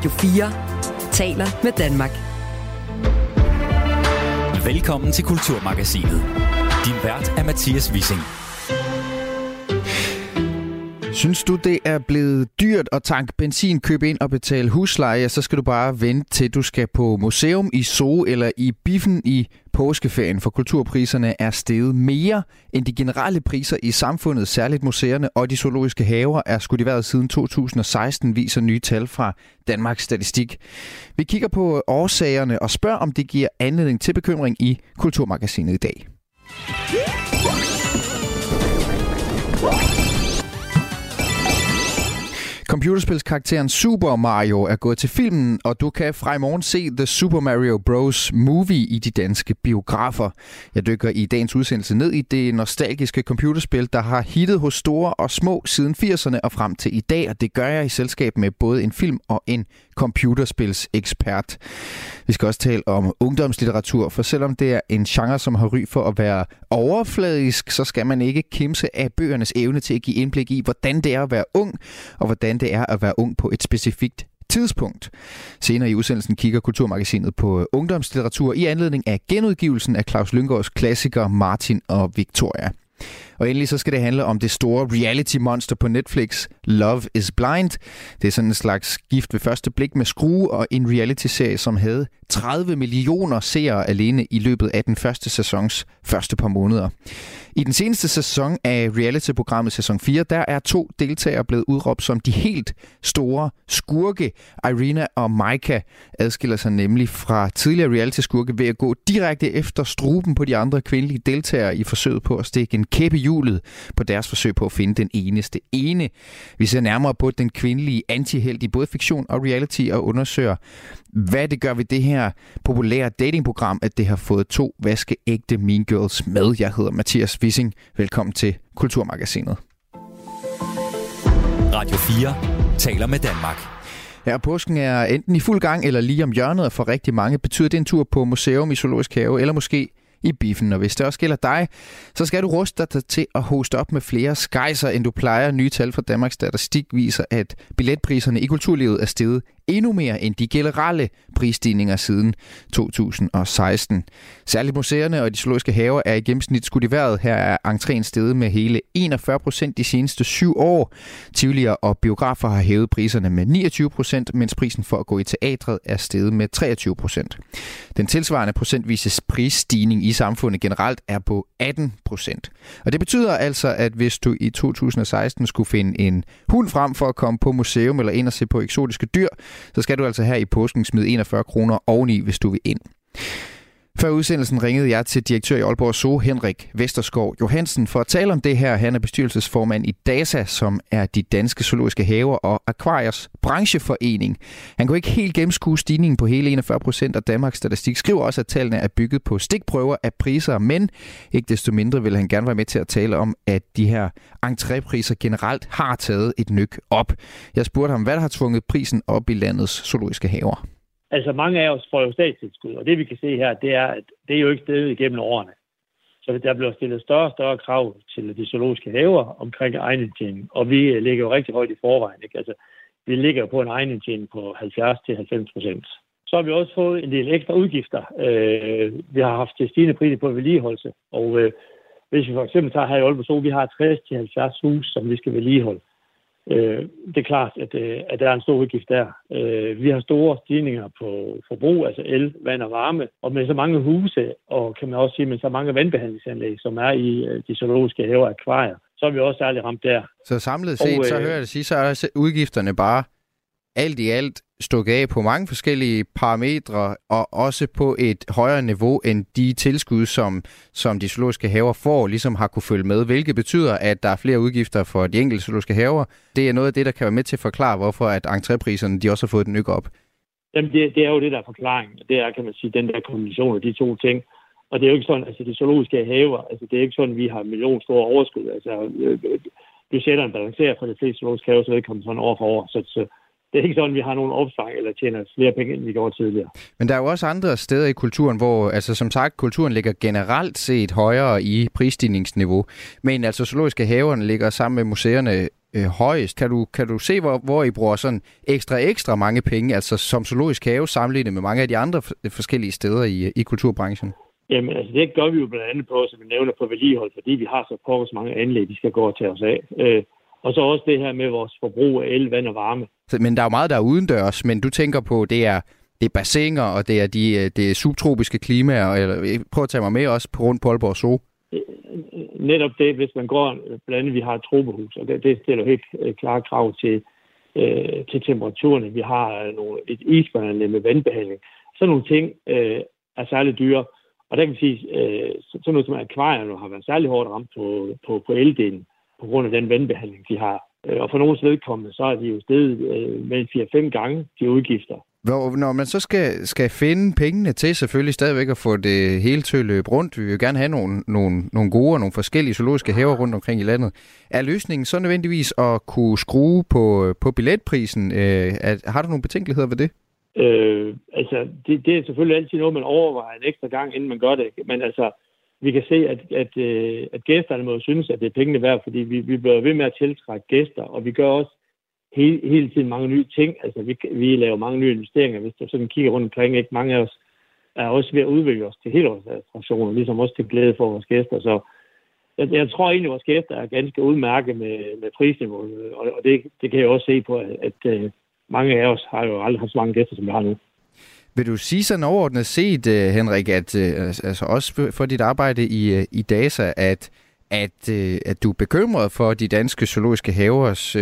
Radio 4 taler med Danmark. Velkommen til Kulturmagasinet. Din vært er Mathias Wissing. Synes du, det er blevet dyrt at tanke benzin, købe ind og betale husleje, så skal du bare vente til du skal på museum i Zoo eller i Biffen i påskeferien, for kulturpriserne er steget mere end de generelle priser i samfundet, særligt museerne og de zoologiske haver er skudt i vejret siden 2016, viser nye tal fra Danmarks Statistik. Vi kigger på årsagerne og spørger, om det giver anledning til bekymring i Kulturmagasinet i dag. Computerspilskarakteren Super Mario er gået til filmen, og du kan fra i morgen se The Super Mario Bros. Movie i de danske biografer. Jeg dykker i dagens udsendelse ned i det nostalgiske computerspil, der har hittet hos store og små siden 80'erne og frem til i dag, og det gør jeg i selskab med både en film og en computerspilsekspert. Vi skal også tale om ungdomslitteratur, for selvom det er en genre, som har ry for at være overfladisk, så skal man ikke kimse af bøgernes evne til at give indblik i, hvordan det er at være ung, og hvordan det er at være ung på et specifikt tidspunkt. Senere i udsendelsen kigger Kulturmagasinet på øh, ungdomslitteratur i anledning af genudgivelsen af Claus Lyngårds klassiker Martin og Victoria. Og endelig så skal det handle om det store reality monster på Netflix, Love is Blind. Det er sådan en slags gift ved første blik med skrue og en reality-serie, som havde 30 millioner seere alene i løbet af den første sæsons første par måneder. I den seneste sæson af reality-programmet sæson 4, der er to deltagere blevet udråbt som de helt store skurke. Irina og Maika adskiller sig nemlig fra tidligere reality-skurke ved at gå direkte efter struben på de andre kvindelige deltagere i forsøget på at stikke en kæppe hjulet på deres forsøg på at finde den eneste ene. Vi ser nærmere på den kvindelige antihelt i både fiktion og reality og undersøger, hvad det gør ved det her populære datingprogram, at det har fået to vaskeægte Mean Girls med. Jeg hedder Mathias Wissing. Velkommen til Kulturmagasinet. Radio 4 taler med Danmark. Ja, påsken er enten i fuld gang eller lige om hjørnet, og for rigtig mange betyder det en tur på museum i Zoologisk Have, eller måske i biffen. Og hvis det også gælder dig, så skal du ruste dig til at hoste op med flere skejser, end du plejer. Nye tal fra Danmarks Statistik viser, at billetpriserne i kulturlivet er steget endnu mere end de generelle prisstigninger siden 2016. Særligt museerne og de zoologiske haver er i gennemsnit skudt i vejret. Her er entréen steget med hele 41 procent de seneste syv år. Tivolier og biografer har hævet priserne med 29 procent, mens prisen for at gå i teatret er steget med 23 procent. Den tilsvarende procentvise prisstigning i samfundet generelt er på 18 procent. Og det betyder altså, at hvis du i 2016 skulle finde en hund frem for at komme på museum eller ind og se på eksotiske dyr, så skal du altså her i påsken smide 41 kroner oveni, hvis du vil ind. Før udsendelsen ringede jeg til direktør i Aalborg Zoo, Henrik Vesterskov Johansen, for at tale om det her. Han er bestyrelsesformand i DASA, som er de danske zoologiske haver og akvariers brancheforening. Han kunne ikke helt gennemskue stigningen på hele 41 procent, og Danmarks Statistik skriver også, at tallene er bygget på stikprøver af priser, men ikke desto mindre vil han gerne være med til at tale om, at de her entrépriser generelt har taget et nyk op. Jeg spurgte ham, hvad der har tvunget prisen op i landets zoologiske haver. Altså mange af os får jo statstilskud, og det vi kan se her, det er, at det er jo ikke stedet igennem årene. Så der bliver stillet større og større krav til de zoologiske haver omkring egenindtjening, og vi øh, ligger jo rigtig højt i forvejen. Ikke? Altså, vi ligger på en egenindtjening på 70-90 procent. Så har vi også fået en del ekstra udgifter. Øh, vi har haft stigende priser på vedligeholdelse, og øh, hvis vi for eksempel tager her i Aalborg, så vi har 60-70 hus, som vi skal vedligeholde. Øh, det er klart, at, øh, at der er en stor udgift der. Øh, vi har store stigninger på forbrug, altså el, vand og varme, og med så mange huse, og kan man også sige med så mange vandbehandlingsanlæg, som er i øh, de zoologiske haver og akvarier, så er vi også særligt ramt der. Så samlet set, og, øh, så hører jeg det sige, så er udgifterne bare alt i alt stukket af på mange forskellige parametre, og også på et højere niveau end de tilskud, som, som de zoologiske haver får, ligesom har kunne følge med, hvilket betyder, at der er flere udgifter for de enkelte zoologiske haver. Det er noget af det, der kan være med til at forklare, hvorfor at entrépriserne de også har fået den nyk op. Jamen, det, det er jo det, der er forklaringen. Det er, kan man sige, den der kombination af de to ting. Og det er jo ikke sådan, altså de zoologiske haver, altså det er ikke sådan, vi har en million store overskud. Altså øh, øh, budgetterne balancerer for de fleste zoologiske haver, så det kommer sådan år for år. Så, så det er ikke sådan, at vi har nogen opsang eller tjener flere penge, end vi gjorde tidligere. Men der er jo også andre steder i kulturen, hvor, altså som sagt, kulturen ligger generelt set højere i prisstigningsniveau. Men altså zoologiske haverne ligger sammen med museerne øh, højest? Kan du, kan du se, hvor, hvor I bruger sådan ekstra, ekstra mange penge, altså som zoologisk have, sammenlignet med mange af de andre forskellige steder i, i kulturbranchen? Jamen, altså det gør vi jo blandt andet på, som vi nævner, på vedligehold, fordi vi har så pokkers mange anlæg, de skal gå og tage os af. Øh, og så også det her med vores forbrug af el, vand og varme. Men der er jo meget, der er udendørs, men du tænker på, det er, det er bassiner, og det er de øh, det er subtropiske klimaer. Eller, øh, prøv at tage mig med også på rundt på Aalborg Zoo. Øh, netop det, hvis man går, blandt andet vi har et tropehus, og det, det stiller helt klare krav til, øh, til temperaturerne. Vi har nogle, et isbrændende med vandbehandling. Sådan nogle ting øh, er særligt dyre. Og der kan vi sige, øh, sådan noget som akvarierne har været særlig hårdt ramt på, på, på eldelen på grund af den vandbehandling, de har. Øh, og for nogens vedkommende, så er de jo stedet øh, med 4-5 gange de udgifter. Hvor, når man så skal, skal finde pengene til selvfølgelig stadigvæk at få det hele til at løbe rundt, vi vil gerne have nogle, nogle, nogle gode og nogle forskellige zoologiske haver rundt omkring i landet. Er løsningen så nødvendigvis at kunne skrue på, på billetprisen? Øh, er, har du nogle betænkeligheder ved det? Øh, altså, det, det er selvfølgelig altid noget, man overvejer en ekstra gang, inden man gør det. Men altså, vi kan se, at, at, øh, at gæsterne må synes, at det er pengene værd, fordi vi, vi bliver ved med at tiltrække gæster, og vi gør også hele, hele tiden mange nye ting. Altså, vi, vi laver mange nye investeringer. Hvis du sådan kigger rundt omkring, ikke mange af os er også ved at udvikle os til helårsattraktioner, ligesom også til glæde for vores gæster. Så jeg, jeg tror egentlig, at vores gæster er ganske udmærket med, med prisniveauet, og, og det, det kan jeg også se på, at, at øh, mange af os har jo aldrig haft så mange gæster, som vi har nu. Vil du sige sådan overordnet set, øh, Henrik, at øh, altså, altså også for dit arbejde i, øh, i DASA, at, at, at du er bekymret for de danske zoologiske havers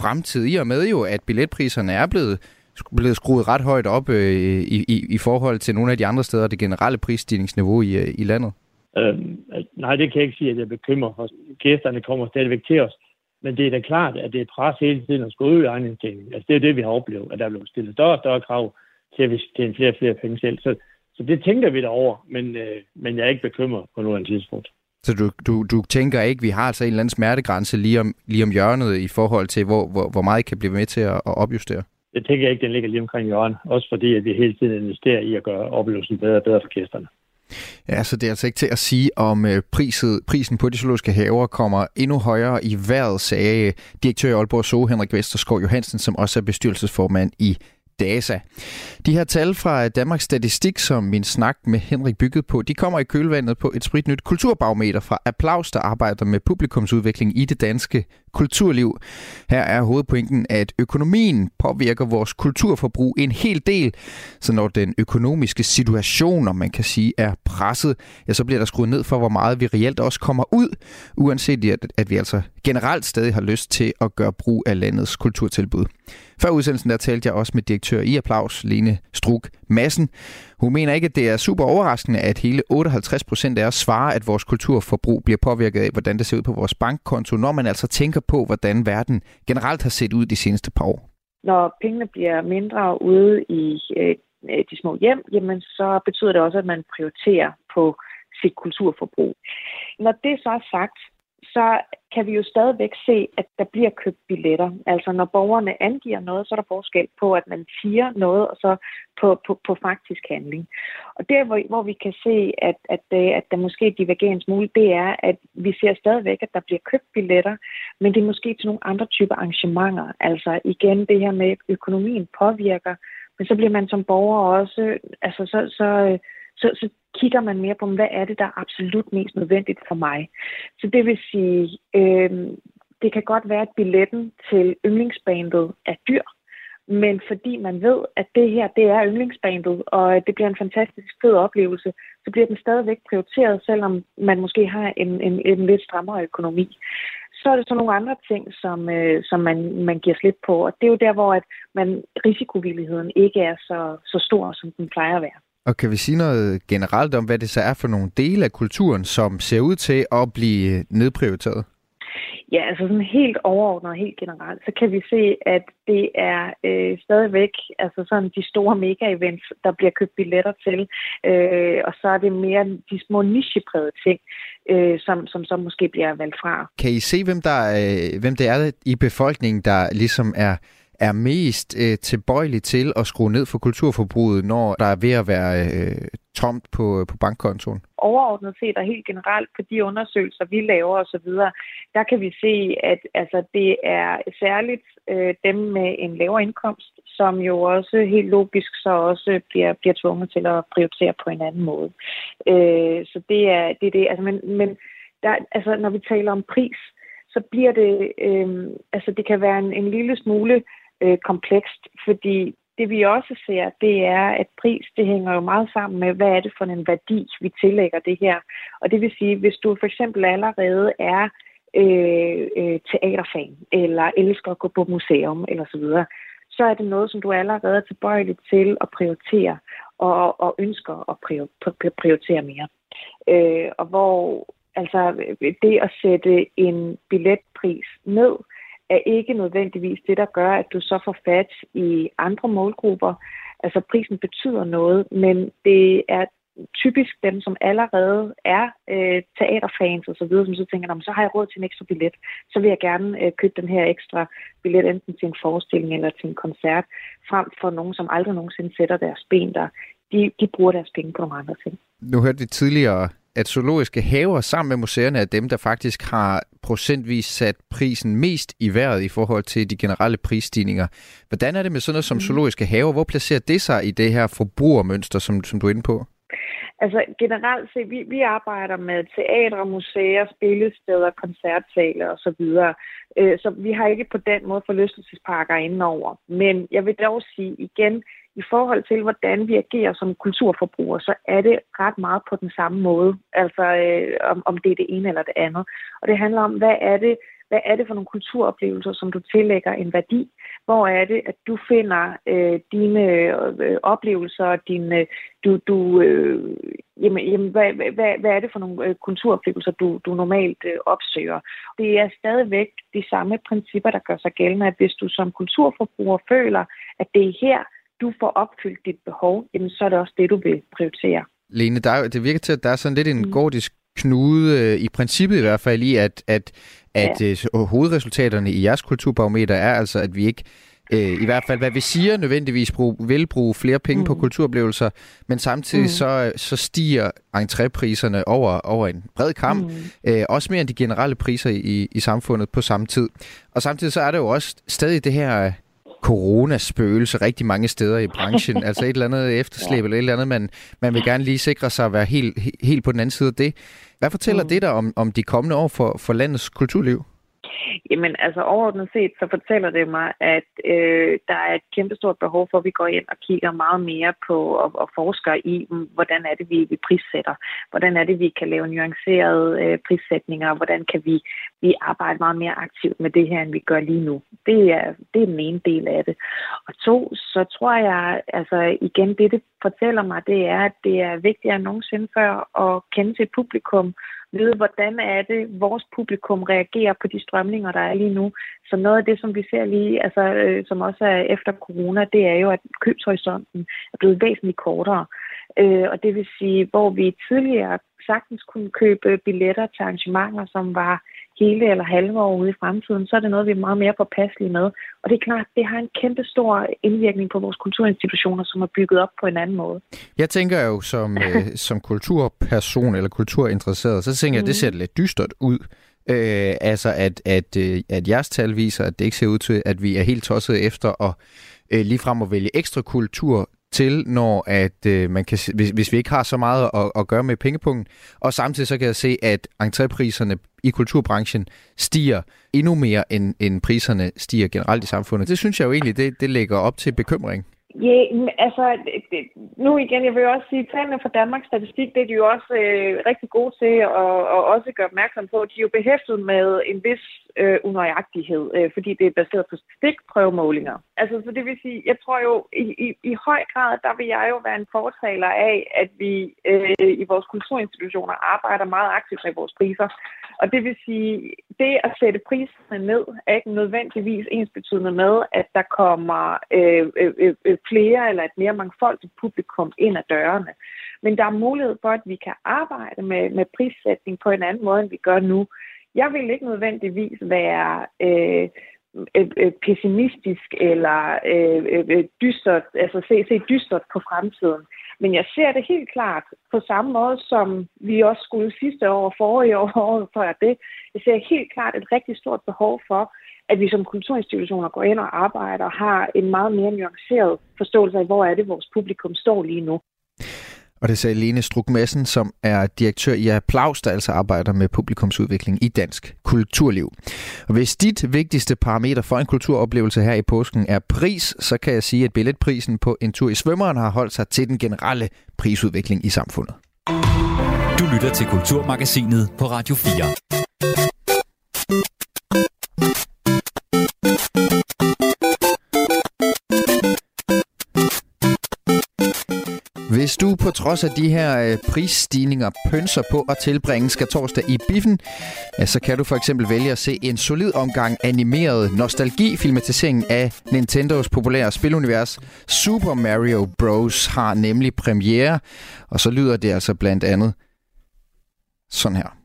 fremtid, i og med jo, at billetpriserne er blevet, blevet skruet ret højt op i, i, i forhold til nogle af de andre steder, det generelle prisstigningsniveau i, i landet? Øhm, nej, det kan jeg ikke sige, at jeg er bekymret for. Gæsterne kommer stadigvæk til os. Men det er da klart, at det er pres hele tiden at skulle øge ting. Altså det er det, vi har oplevet, at der er blevet stillet større og større krav til, at vi tjener flere og flere penge selv. Så, så det tænker vi over, men, øh, men jeg er ikke bekymret på nuværende tidspunkt. Så du, du, du tænker ikke, vi har altså en eller anden smertegrænse lige om, lige om hjørnet i forhold til, hvor, hvor, hvor meget I kan blive med til at, at opjustere? Det tænker jeg ikke, den ligger lige omkring hjørnet. Også fordi, at vi hele tiden investerer i at gøre oplevelsen bedre og bedre for gæsterne. Ja, så det er altså ikke til at sige, om øh, priset, prisen på de zoologiske haver kommer endnu højere i vejret, sagde direktør i Aalborg Zoo, Henrik Vesterskov Johansen, som også er bestyrelsesformand i DASA. De her tal fra Danmarks Statistik, som min snak med Henrik byggede på, de kommer i kølvandet på et spritnyt kulturbarometer fra Applaus, der arbejder med publikumsudvikling i det danske kulturliv. Her er hovedpointen, at økonomien påvirker vores kulturforbrug en hel del, så når den økonomiske situation, om man kan sige, er presset, ja, så bliver der skruet ned for, hvor meget vi reelt også kommer ud, uanset at, at vi altså generelt stadig har lyst til at gøre brug af landets kulturtilbud. Før udsendelsen der talte jeg også med direktør i Applaus, Lene Struk Massen. Hun mener ikke, at det er super overraskende, at hele 58 procent af os svarer, at vores kulturforbrug bliver påvirket af, hvordan det ser ud på vores bankkonto, når man altså tænker på, hvordan verden generelt har set ud de seneste par år. Når pengene bliver mindre ude i øh, øh de små hjem, jamen så betyder det også, at man prioriterer på sit kulturforbrug. Når det så er sagt, så kan vi jo stadigvæk se, at der bliver købt billetter. Altså når borgerne angiver noget, så er der forskel på, at man siger noget, og så på, på, på faktisk handling. Og der, hvor, hvor vi kan se, at, at, øh, at der måske er divergens muligt, det er, at vi ser stadigvæk, at der bliver købt billetter, men det er måske til nogle andre typer arrangementer. Altså igen, det her med, at økonomien påvirker, men så bliver man som borger også, altså så, så, øh, så, så kigger man mere på, hvad er det, der er absolut mest nødvendigt for mig. Så det vil sige, øh, det kan godt være, at billetten til yndlingsbandet er dyr, men fordi man ved, at det her, det er yndlingsbandet, og det bliver en fantastisk fed oplevelse, så bliver den stadigvæk prioriteret, selvom man måske har en, en, en lidt strammere økonomi. Så er det så nogle andre ting, som, øh, som man, man giver slip på, og det er jo der, hvor at man, risikovilligheden ikke er så, så stor, som den plejer at være. Og kan vi sige noget generelt om, hvad det så er for nogle dele af kulturen, som ser ud til at blive nedprioriteret? Ja, altså sådan helt overordnet og helt generelt, så kan vi se, at det er øh, stadigvæk altså sådan de store mega-events, der bliver købt billetter til, øh, og så er det mere de små nicheprægede ting, øh, som, som så måske bliver valgt fra. Kan I se, hvem, der, øh, hvem det er i befolkningen, der ligesom er er mest øh, tilbøjelig til at skrue ned for kulturforbruget, når der er ved at være øh, tomt på, øh, på bankkontoen? Overordnet set og helt generelt på de undersøgelser, vi laver osv., der kan vi se, at altså, det er særligt øh, dem med en lavere indkomst, som jo også helt logisk så også bliver, bliver tvunget til at prioritere på en anden måde. Øh, så det er det. Er det. Altså, men men der, altså, når vi taler om pris, så bliver det, øh, altså det kan være en, en lille smule øh, komplekst, fordi det vi også ser, det er, at pris, det hænger jo meget sammen med, hvad er det for en værdi, vi tillægger det her. Og det vil sige, hvis du for eksempel allerede er øh, øh, teaterfan, eller elsker at gå på museum, eller så videre, så er det noget, som du allerede er tilbøjelig til at prioritere, og, og ønsker at prioritere mere. Øh, og hvor altså det at sætte en billetpris ned, er ikke nødvendigvis det, der gør, at du så får fat i andre målgrupper. Altså prisen betyder noget, men det er typisk dem, som allerede er øh, teaterfans og så videre, som så tænker, så har jeg råd til en ekstra billet, så vil jeg gerne øh, købe den her ekstra billet, enten til en forestilling eller til en koncert, frem for nogen, som aldrig nogensinde sætter deres ben der. De, de bruger deres penge på nogle andre ting. Nu hørte vi tidligere at zoologiske haver sammen med museerne er dem, der faktisk har procentvis sat prisen mest i vejret i forhold til de generelle prisstigninger. Hvordan er det med sådan noget som mm. zoologiske haver? Hvor placerer det sig i det her forbrugermønster, som, som du er inde på? Altså generelt set, vi, vi arbejder med teatre, museer, spillesteder, koncertsaler osv. Øh, så vi har ikke på den måde forlystelsesparker indenover. Men jeg vil dog sige igen, i forhold til, hvordan vi agerer som kulturforbrugere, så er det ret meget på den samme måde. Altså øh, om, om det er det ene eller det andet. Og det handler om, hvad er det, hvad er det for nogle kulturoplevelser, som du tillægger en værdi? Hvor er det, at du finder øh, dine øh, oplevelser, dine, øh, du, du, øh, jamen, jamen, hvad, hvad, hvad er det for nogle øh, kulturoplevelser, du, du normalt øh, opsøger? Det er stadigvæk de samme principper, der gør sig gældende, at hvis du som kulturforbruger føler, at det er her, du får opfyldt dit behov, jamen så er det også det, du vil prioritere. Lene, der, det virker til, at der er sådan lidt en mm. gordisk knude, øh, i princippet i hvert fald, i at, at, at ja. uh, hovedresultaterne i jeres kulturbarometer er altså, at vi ikke øh, i hvert fald, hvad vi siger, nødvendigvis brug, vil bruge flere penge mm. på kulturoplevelser, men samtidig mm. så, så stiger entrépriserne over, over en bred kamp, mm. øh, også mere end de generelle priser i, i samfundet på samme tid. Og samtidig så er det jo også stadig det her coronaspøgelse rigtig mange steder i branchen. altså et eller andet efterslæb ja. eller et eller andet, man, man vil gerne lige sikre sig at være helt, helt på den anden side af det. Hvad fortæller mm. det der om, om de kommende år for, for landets kulturliv? Jamen altså overordnet set, så fortæller det mig, at øh, der er et kæmpestort behov for, at vi går ind og kigger meget mere på og, og forsker i, hvordan er det, vi, vi prissætter. Hvordan er det, vi kan lave nuancerede øh, prissætninger. Hvordan kan vi, vi arbejde meget mere aktivt med det her, end vi gør lige nu. Det er, det er den ene del af det. Og to, så tror jeg, altså igen, det det fortæller mig, det er, at det er vigtigere end nogensinde før at kende til publikum, vide, hvordan er det, vores publikum reagerer på de strømninger, der er lige nu. Så noget af det, som vi ser lige, altså, øh, som også er efter corona, det er jo, at købshorisonten er blevet væsentligt kortere. Øh, og det vil sige, hvor vi tidligere sagtens kunne købe billetter til arrangementer, som var hele eller halve år ude i fremtiden, så er det noget, vi er meget mere påpasselige med. Og det er klart, det har en kæmpe stor indvirkning på vores kulturinstitutioner, som er bygget op på en anden måde. Jeg tænker jo som, øh, som kulturperson eller kulturinteresseret, så tænker jeg, at det ser lidt dystert ud. Øh, altså at, at, øh, at jeres tal viser, at det ikke ser ud til, at vi er helt tosset efter at øh, ligefrem at vælge ekstra kultur til, når at øh, man kan, hvis, hvis vi ikke har så meget at, at gøre med pengepunkten. Og samtidig så kan jeg se, at entrépriserne i kulturbranchen stiger endnu mere, end, end priserne stiger generelt i samfundet. Det synes jeg jo egentlig, det, det lægger op til bekymring. Ja, altså, det, nu igen, jeg vil også sige, at tallene fra Danmarks Statistik, det er de jo også øh, rigtig gode til at og også gøre opmærksom på. De er jo behæftet med en vis øh, unøjagtighed, øh, fordi det er baseret på stikprøvemålinger. Altså, så det vil sige, jeg tror jo i, i, i høj grad, der vil jeg jo være en fortaler af, at vi øh, i vores kulturinstitutioner arbejder meget aktivt med vores priser. Og det vil sige, det at sætte priserne ned er ikke nødvendigvis ensbetydende med, at der kommer øh, øh, øh, øh flere eller et mere mangfoldigt publikum ind ad dørene. Men der er mulighed for, at vi kan arbejde med, med prissætning på en anden måde, end vi gør nu. Jeg vil ikke nødvendigvis være øh, øh, øh pessimistisk eller øh, øh, øh, dystert, altså se, se dystert på fremtiden. Men jeg ser det helt klart på samme måde, som vi også skulle sidste år, og forrige år, året før det. Jeg ser helt klart et rigtig stort behov for, at vi som kulturinstitutioner går ind og arbejder og har en meget mere nuanceret forståelse af, hvor er det, vores publikum står lige nu. Og det sagde Lene Struk Madsen, som er direktør i Applaus, der altså arbejder med publikumsudvikling i dansk kulturliv. Og hvis dit vigtigste parameter for en kulturoplevelse her i påsken er pris, så kan jeg sige, at billetprisen på en tur i svømmeren har holdt sig til den generelle prisudvikling i samfundet. Du lytter til Kulturmagasinet på Radio 4. Hvis du på trods af de her øh, prisstigninger pønser på at tilbringe skal torsdag i biffen, så kan du for eksempel vælge at se en solid omgang animeret nostalgi-filmatisering af Nintendos populære spilunivers. Super Mario Bros. har nemlig premiere, og så lyder det altså blandt andet sådan her.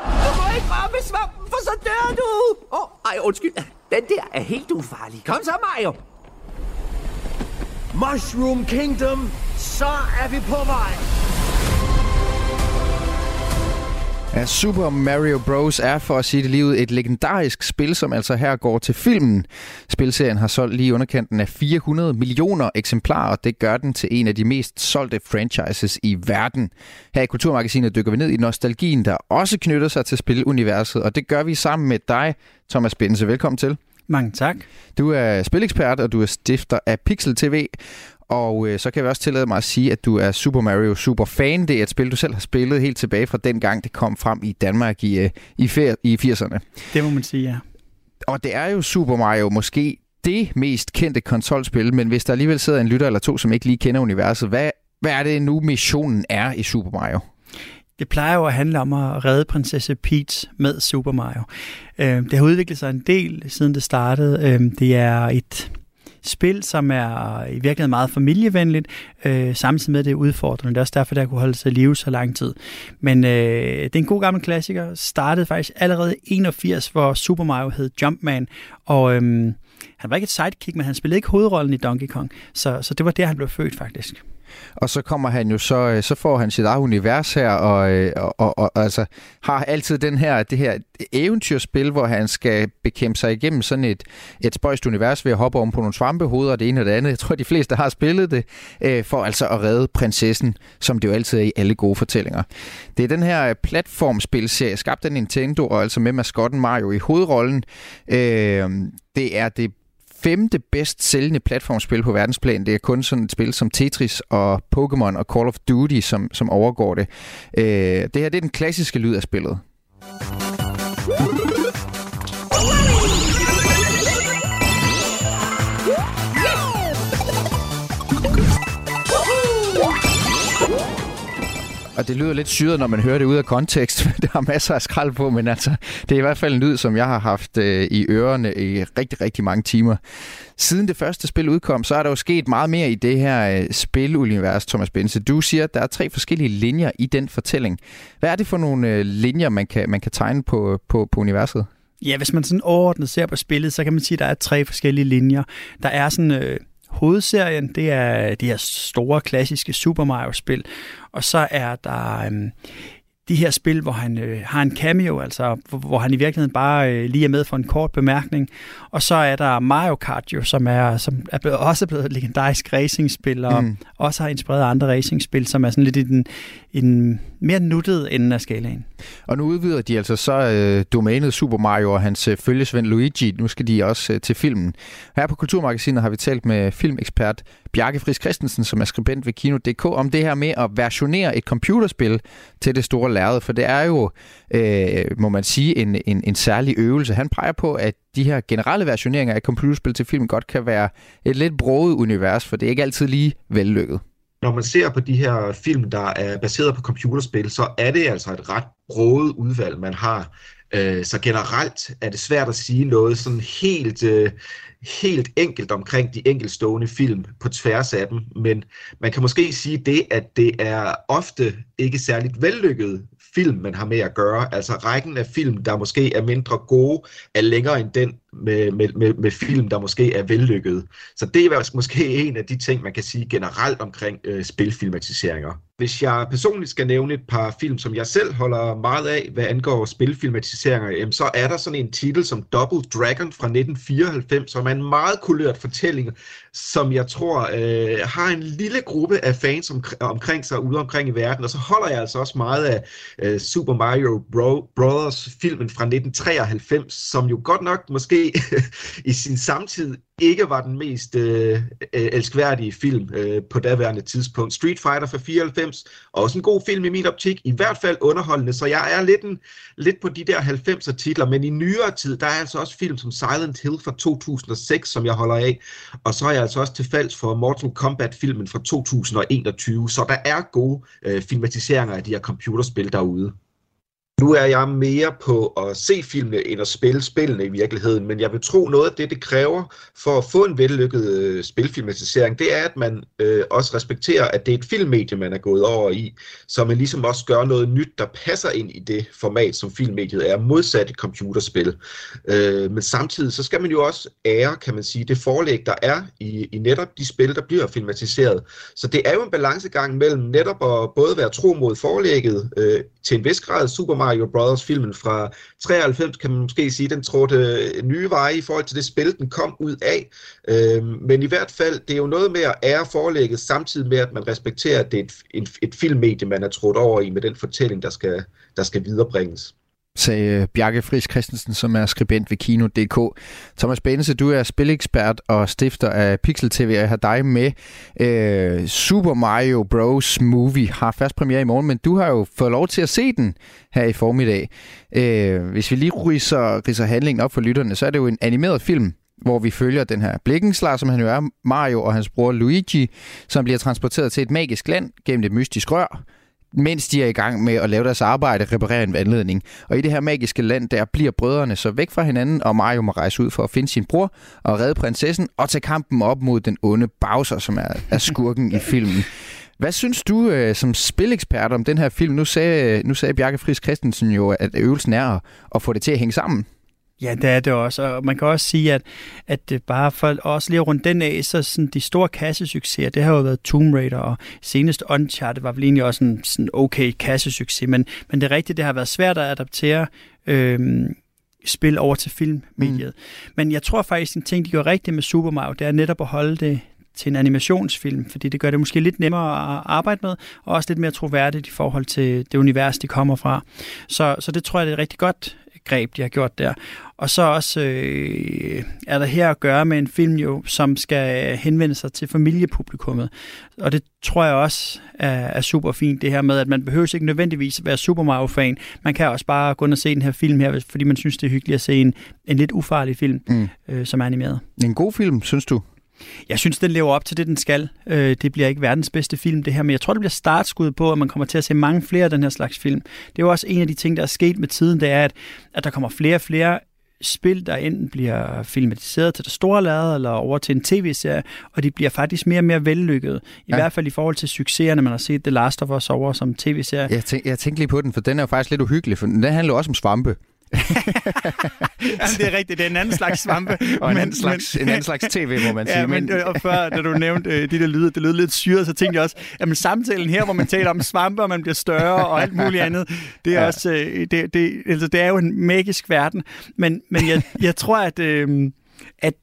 Du må ikke ramme svampen, for så dør du! Åh, oh, ej, undskyld. Den der er helt ufarlig. Kom så, Mario. Mushroom Kingdom, så er vi på vej. Ja, Super Mario Bros. er for at sige det livet et legendarisk spil, som altså her går til filmen. Spilserien har solgt lige underkanten af 400 millioner eksemplarer, og det gør den til en af de mest solgte franchises i verden. Her i Kulturmagasinet dykker vi ned i nostalgien, der også knytter sig til spiluniverset, og det gør vi sammen med dig, Thomas Bense. Velkommen til. Mange tak. Du er spilekspert, og du er stifter af Pixel TV. Og øh, så kan jeg også tillade mig at sige, at du er Super Mario Super fan. Det er et spil, du selv har spillet helt tilbage fra den gang, det kom frem i Danmark i, øh, i, i 80'erne. Det må man sige, ja. Og det er jo Super Mario måske det mest kendte konsolspil, men hvis der alligevel sidder en lytter eller to, som ikke lige kender universet, hvad, hvad er det nu missionen er i Super Mario? Det plejer jo at handle om at redde prinsesse Peach med Super Mario. Øh, det har udviklet sig en del, siden det startede. Øh, det er et spil, som er i virkeligheden meget familievenligt, øh, samtidig med det er udfordrende. Det er også derfor, det har kunne holde sig i live så lang tid. Men øh, det er en god gammel klassiker. Startede faktisk allerede 81, hvor Super Mario hed Jumpman, og øh, han var ikke et sidekick, men han spillede ikke hovedrollen i Donkey Kong. Så, så det var der, han blev født faktisk. Og så kommer han jo så, øh, så får han sit eget univers her, og, øh, og, og, og altså har altid den her, det her eventyrspil, hvor han skal bekæmpe sig igennem sådan et, et spøjst univers ved at hoppe om på nogle svampehoveder og det ene og det andet. Jeg tror, de fleste har spillet det, øh, for altså at redde prinsessen, som det jo altid er i alle gode fortællinger. Det er den her øh, platformspilserie, skabt af Nintendo, og altså med maskotten Mario i hovedrollen. Øh, det er det femte bedst sælgende platformspil på verdensplan. Det er kun sådan et spil som Tetris og Pokémon og Call of Duty, som, som overgår det. Øh, det her det er den klassiske lyd af spillet. Og det lyder lidt syret, når man hører det ud af kontekst. Der har masser af skrald på, men altså, det er i hvert fald en lyd, som jeg har haft øh, i ørerne i rigtig, rigtig mange timer. Siden det første spil udkom, så er der jo sket meget mere i det her øh, spilunivers, Thomas Bense. Du siger, at der er tre forskellige linjer i den fortælling. Hvad er det for nogle øh, linjer, man kan, man kan tegne på, på, på universet? Ja, hvis man sådan overordnet ser på spillet, så kan man sige, at der er tre forskellige linjer. Der er sådan... Øh hovedserien, det er de her store klassiske Super Mario-spil, og så er der øhm, de her spil, hvor han øh, har en cameo, altså hvor, hvor han i virkeligheden bare øh, lige er med for en kort bemærkning. Og så er der Mario Kart jo, som er, som er blevet, også blevet et legendarisk racingspil, og mm. også har inspireret andre racingspil, som er sådan lidt i den, i den mere nuttede ende af skalaen. Og nu udvider de altså så øh, domænet Super Mario og hans øh, følgesvend Luigi. Nu skal de også øh, til filmen. Her på Kulturmagasinet har vi talt med filmekspert Bjarke Friis Christensen, som er skribent ved Kino.dk, om det her med at versionere et computerspil til det store lærred. For det er jo, øh, må man sige, en, en, en særlig øvelse. Han peger på, at de her generelle versioneringer af computerspil til film godt kan være et lidt broget univers, for det er ikke altid lige vellykket når man ser på de her film, der er baseret på computerspil, så er det altså et ret broget udvalg, man har. Øh, så generelt er det svært at sige noget sådan helt, øh, helt enkelt omkring de enkeltstående film på tværs af dem, men man kan måske sige det, at det er ofte ikke særligt vellykkede film, man har med at gøre. Altså rækken af film, der måske er mindre gode, er længere end den med, med, med, med film, der måske er vellykket. Så det er måske en af de ting, man kan sige generelt omkring øh, spilfilmatiseringer. Hvis jeg personligt skal nævne et par film, som jeg selv holder meget af, hvad angår spilfilmatiseringer, så er der sådan en titel som Double Dragon fra 1994, som er en meget kulørt fortælling, som jeg tror øh, har en lille gruppe af fans om, omkring sig ude omkring i verden. Og så holder jeg altså også meget af øh, Super Mario Bro, Brothers filmen fra 1993, som jo godt nok måske i sin samtid ikke var den mest øh, elskværdige film øh, på daværende tidspunkt. Street Fighter fra 94, også en god film i min optik, i hvert fald underholdende, så jeg er lidt, en, lidt på de der 90'er titler, men i nyere tid, der er altså også film som Silent Hill fra 2006, som jeg holder af, og så er jeg altså også til falds for Mortal Kombat-filmen fra 2021, så der er gode øh, filmatiseringer af de her computerspil derude. Nu er jeg mere på at se filmene end at spille spillene i virkeligheden, men jeg vil tro noget af det, det kræver for at få en vellykket øh, spilfilmatisering, det er, at man øh, også respekterer, at det er et filmmedie, man er gået over i, så man ligesom også gør noget nyt, der passer ind i det format, som filmmediet er, modsat et computerspil. Øh, men samtidig så skal man jo også ære, kan man sige, det forlæg, der er i, i netop de spil, der bliver filmatiseret. Så det er jo en balancegang mellem netop at både være tro mod forlægget, øh, til en vis grad Super Mario Bros. filmen fra 93, kan man måske sige, den trådte nye veje i forhold til det spil, den kom ud af. Øh, men i hvert fald, det er jo noget med at ære forlægget, samtidig med, at man respekterer, at det er et, et, et filmmedie, man er trådt over i med den fortælling, der skal, der skal viderebringes sagde Bjarke Friis Christensen, som er skribent ved Kino.dk. Thomas Benese, du er spilekspert og stifter af Pixel TV, og jeg har dig med. Øh, Super Mario Bros. Movie har først premiere i morgen, men du har jo fået lov til at se den her i formiddag. Øh, hvis vi lige ridser, ridser handlingen op for lytterne, så er det jo en animeret film, hvor vi følger den her blikkenslag, som han jo er, Mario og hans bror Luigi, som bliver transporteret til et magisk land gennem et mystisk rør, mens de er i gang med at lave deres arbejde, reparere en vandledning. Og i det her magiske land, der bliver brødrene så væk fra hinanden, og Mario må rejse ud for at finde sin bror og redde prinsessen og tage kampen op mod den onde Bowser, som er, er skurken i filmen. Hvad synes du øh, som spilekspert om den her film? Nu sagde, øh, nu sagde Bjarke Friis Christensen jo, at øvelsen er at få det til at hænge sammen. Ja, det er det også. Og man kan også sige, at, at det bare for også lige rundt den af, så sådan de store kassesucceser, det har jo været Tomb Raider, og senest Uncharted var vel egentlig også en sådan okay kassesucces, men, men det er rigtigt, det har været svært at adaptere øhm, spil over til filmmediet. Mm. Men jeg tror faktisk, en ting, de gør rigtigt med Super Mario, det er netop at holde det til en animationsfilm, fordi det gør det måske lidt nemmere at arbejde med, og også lidt mere troværdigt i forhold til det univers, de kommer fra. Så, så det tror jeg, det er rigtig godt greb, de har gjort der. Og så også øh, er der her at gøre med en film, jo, som skal henvende sig til familiepublikummet. Og det tror jeg også er, er super fint, det her med, at man behøver ikke nødvendigvis være Super Mario-fan. Man kan også bare gå ind og se den her film her, fordi man synes, det er hyggeligt at se en, en lidt ufarlig film, mm. øh, som er animeret. En god film, synes du? Jeg synes, den lever op til det, den skal. Øh, det bliver ikke verdens bedste film, det her, men jeg tror, det bliver startskud på, at man kommer til at se mange flere af den her slags film. Det er jo også en af de ting, der er sket med tiden, det er, at, at der kommer flere og flere spil, der enten bliver filmatiseret til det store lade, eller over til en tv-serie, og de bliver faktisk mere og mere vellykkede. I ja. hvert fald i forhold til succeserne, man har set The Last of Us over som tv-serie. Jeg, tænk, jeg tænkte lige på den, for den er jo faktisk lidt uhyggelig, for den handler også om svampe. Jamen, det er rigtigt, det er en anden slags svampe. og en, anden slags, men, en anden slags tv, må man sige. Ja, men, og før, da du nævnte øh, de der lyde, det lød lidt syret, så tænkte jeg også, at samtalen her, hvor man taler om svampe, og man bliver større og alt muligt andet, det er, ja. også, øh, det, det, altså, det er jo en magisk verden. Men, men jeg, jeg tror, at, øh, at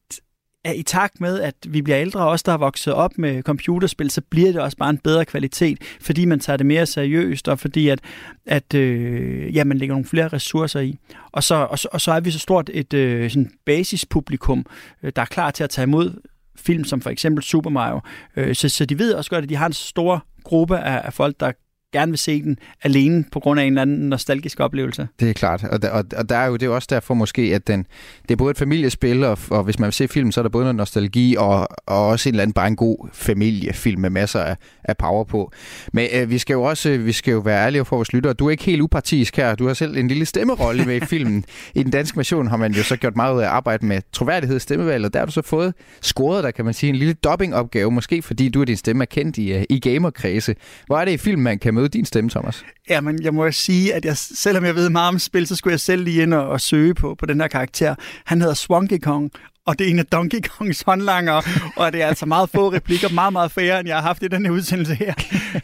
at i takt med, at vi bliver ældre, også der er vokset op med computerspil, så bliver det også bare en bedre kvalitet, fordi man tager det mere seriøst, og fordi at, at øh, ja, man lægger nogle flere ressourcer i. Og så, og så, og så er vi så stort et øh, sådan basispublikum, øh, der er klar til at tage imod film som for eksempel Super Mario. Øh, så, så de ved også godt, at de har en stor gruppe af, af folk, der gerne vil se den alene på grund af en eller anden nostalgisk oplevelse. Det er klart, og der, og, og der er jo det er også derfor måske, at den, det er både et familiespil, og, og hvis man vil se film, så er der både noget nostalgi, og, og også en eller anden bare en god familiefilm med masser af, af power på. Men øh, vi skal jo også vi skal jo være ærlige for vores lyttere. Du er ikke helt upartisk her. Du har selv en lille stemmerolle med i filmen. I den danske version har man jo så gjort meget ud af at arbejde med troværdighed i stemmevalget. Der har du så fået scoret der, kan man sige, en lille dobbingopgave, måske fordi du er din stemme er kendt i, øh, i gamerkredse. Hvor er det i filmen, man kan møde møde din stemme, Thomas. Ja, men jeg må sige, at jeg, selvom jeg ved meget om spil, så skulle jeg selv lige ind og, og søge på, på den her karakter. Han hedder Swanky Kong, og det er en af Donkey Kongs håndlanger, og det er altså meget få replikker, meget, meget færre, end jeg har haft i den her udsendelse her.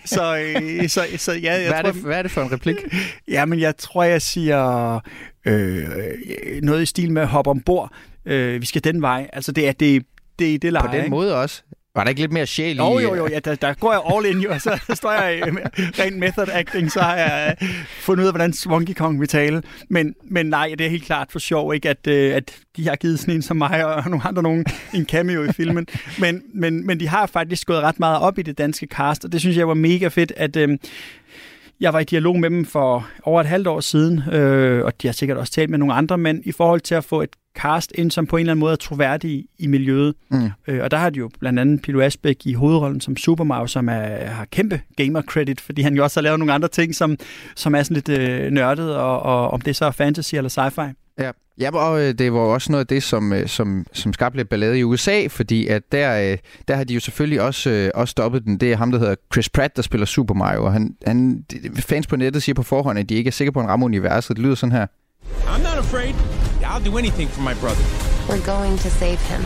Så, øh, så, så ja, jeg hvad, er tror, det, hvad er det for en replik? Ja, men jeg tror, jeg siger øh, noget i stil med hop ombord. Øh, vi skal den vej. Altså, det er det, det, det leje, På den måde også. Var der ikke lidt mere sjæl i? Jo, jo, jo, ja, der, der går jeg all in, jo, og så står jeg i rent method acting, så har jeg øh, fundet ud af, hvordan Swanky Kong vil tale. Men, men nej, det er helt klart for sjov, ikke, at, øh, at de har givet sådan en som mig og nogle andre nogen en cameo i filmen. Men, men, men de har faktisk gået ret meget op i det danske cast, og det synes jeg var mega fedt, at... Øh, jeg var i dialog med dem for over et halvt år siden, øh, og de har sikkert også talt med nogle andre, men i forhold til at få et cast ind, som på en eller anden måde er troværdig i miljøet. Mm. Øh, og der har de jo blandt andet Pilo Asbæk i hovedrollen som Super Mario, som er, har kæmpe gamer credit, fordi han jo også har lavet nogle andre ting, som, som er sådan lidt øh, nørdet, og, og om det så er fantasy eller sci-fi. Ja, ja og øh, det var også noget af det, som, øh, som, som skabte lidt ballade i USA, fordi at der, øh, der har de jo selvfølgelig også, også stoppet den. Det er ham, der hedder Chris Pratt, der spiller Super Mario, og han, han, fans på nettet siger på forhånd, at de ikke er sikre på, at han rammer universet. Det lyder sådan her. I'm not afraid. I'll do anything for my brother. We're going to save him.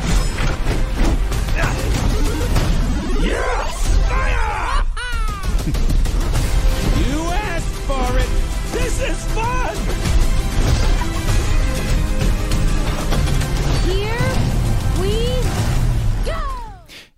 Yes! Fire! you asked for it. This is fun.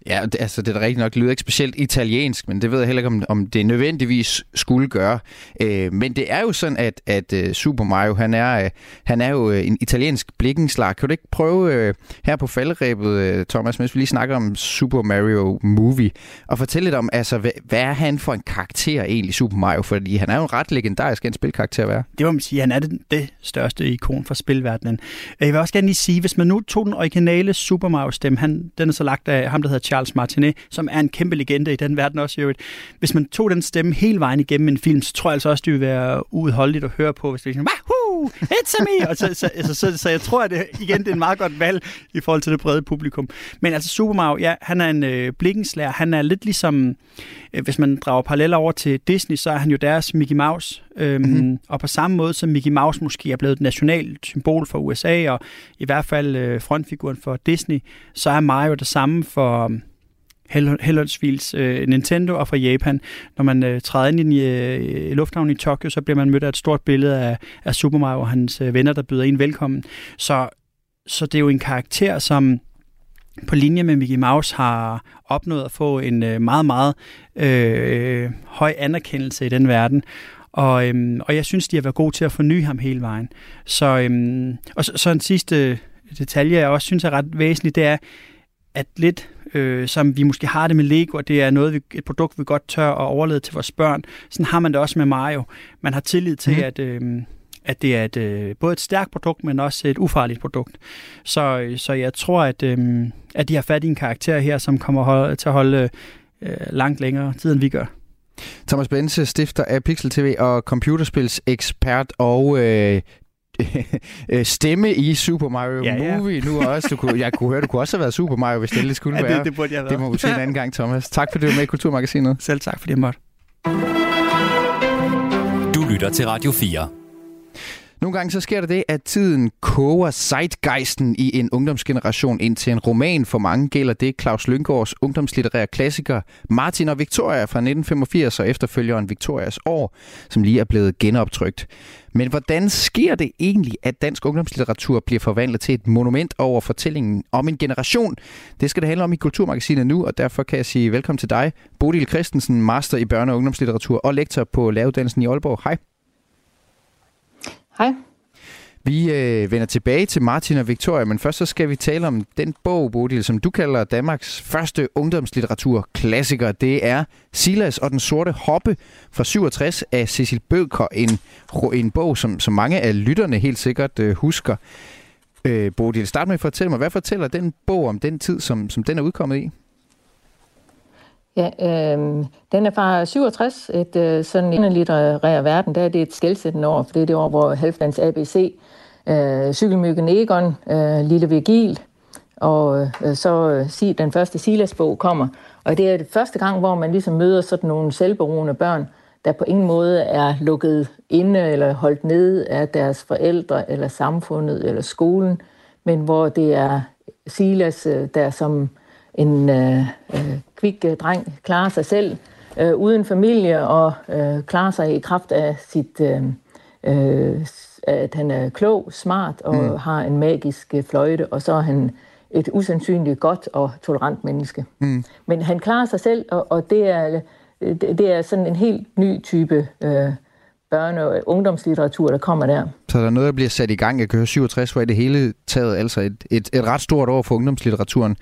Ja, det, altså det er da rigtigt nok. Det lyder ikke specielt italiensk, men det ved jeg heller ikke, om, om det nødvendigvis skulle gøre. Øh, men det er jo sådan, at, at uh, Super Mario, han er, uh, han er jo uh, en italiensk blikkenslag. Kan du ikke prøve uh, her på falderæbet, uh, Thomas, mens vi lige snakker om Super Mario Movie, og fortælle lidt om, altså, hvad, hvad er han for en karakter egentlig, Super Mario? Fordi han er jo en ret legendarisk en spilkarakter at være. Det må man sige, han er det, det største ikon for spilverdenen. Jeg vil også gerne lige sige, hvis man nu tog den originale Super Mario-stemme, han, den er så lagt af ham, der hedder Charles Charles Martinet, som er en kæmpe legende i den verden også. Jo. Hvis man tog den stemme hele vejen igennem en film, så tror jeg altså også, det ville være uudholdeligt at høre på, hvis det er sådan, wahoo, it's a me! Og så, så, så, så, så, jeg tror, at det, igen, det er en meget godt valg i forhold til det brede publikum. Men altså Super Mario, ja, han er en øh, blikkenslærer. Han er lidt ligesom, hvis man drager paralleller over til Disney, så er han jo deres Mickey Mouse. Øhm, mm-hmm. Og på samme måde som Mickey Mouse måske er blevet et nationalt symbol for USA, og i hvert fald øh, frontfiguren for Disney, så er Mario det samme for henholdsvis øh, Nintendo og fra Japan. Når man øh, træder ind i øh, lufthavnen i Tokyo, så bliver man mødt af et stort billede af, af Super Mario og hans øh, venner, der byder en velkommen. Så, så det er jo en karakter, som på linje med Mickey Mouse har opnået at få en øh, meget, meget øh, høj anerkendelse i den verden. Og, øhm, og jeg synes, de har været gode til at forny ham hele vejen. Så, øhm, og så, så en sidste detalje, jeg også synes er ret væsentlig, det er, at lidt øh, som vi måske har det med Lego, og det er noget, vi, et produkt, vi godt tør at overlade til vores børn. Sådan har man det også med Mario. Man har tillid til, mm. at, øh, at det er et, øh, både et stærkt produkt, men også et ufarligt produkt. Så, så jeg tror, at, øh, at de har fat i en karakter her, som kommer hold, til at holde øh, langt længere tid, end vi gør. Thomas Bense, stifter af Pixel TV og computerspils ekspert og øh, stemme i Super Mario Ja, ja. Movie nu også. Du kunne, jeg kunne høre, du kunne også have været Super Mario, hvis det ellers skulle Ja, det- være. det burde jeg have Det må vi se en anden gang, Thomas. Tak fordi du var med i Kulturmagasinet. Selv tak, fordi jeg måtte. Du lytter til Radio 4. Nogle gange så sker der det, at tiden koger zeitgeisten i en ungdomsgeneration ind til en roman. For mange gælder det Claus Lyngårds ungdomslitterære klassiker Martin og Victoria fra 1985 og efterfølgeren Victorias år, som lige er blevet genoptrykt. Men hvordan sker det egentlig, at dansk ungdomslitteratur bliver forvandlet til et monument over fortællingen om en generation? Det skal det handle om i Kulturmagasinet nu, og derfor kan jeg sige velkommen til dig, Bodil Christensen, master i børne- og ungdomslitteratur og lektor på Læreruddannelsen i Aalborg. Hej. Hej. Vi øh, vender tilbage til Martin og Victoria, men først så skal vi tale om den bog, Bodil, som du kalder Danmarks første ungdomslitteraturklassiker. Det er Silas og den sorte hoppe fra 67 af Cecil Bødker, en, en bog, som, som mange af lytterne helt sikkert øh, husker. Øh, Bodil, start med at fortælle mig, hvad fortæller den bog om den tid, som, som den er udkommet i? Ja, øh, den er fra 67, et øh, sådan en litterær verden, der er det et skældsættende år, for det er det år, hvor Halvdans ABC, øh, Cykelmyggen Egon, øh, Lille Virgil, og øh, så øh, den første Silas-bog kommer. Og det er det første gang, hvor man ligesom møder sådan nogle selvberoende børn, der på ingen måde er lukket inde eller holdt nede af deres forældre eller samfundet eller skolen, men hvor det er Silas, øh, der som en øh, øh, kvik øh, dreng klarer sig selv øh, uden familie og øh, klarer sig i kraft af sit, øh, øh, at han er klog, smart og mm. har en magisk fløjte, og så er han et usandsynligt godt og tolerant menneske. Mm. Men han klarer sig selv, og, og det, er, det, er sådan en helt ny type øh, børne- og ungdomslitteratur, der kommer der. Så der er noget, der bliver sat i gang. Jeg kan høre 67, hvor er det hele taget altså et, et, et ret stort år for ungdomslitteraturen.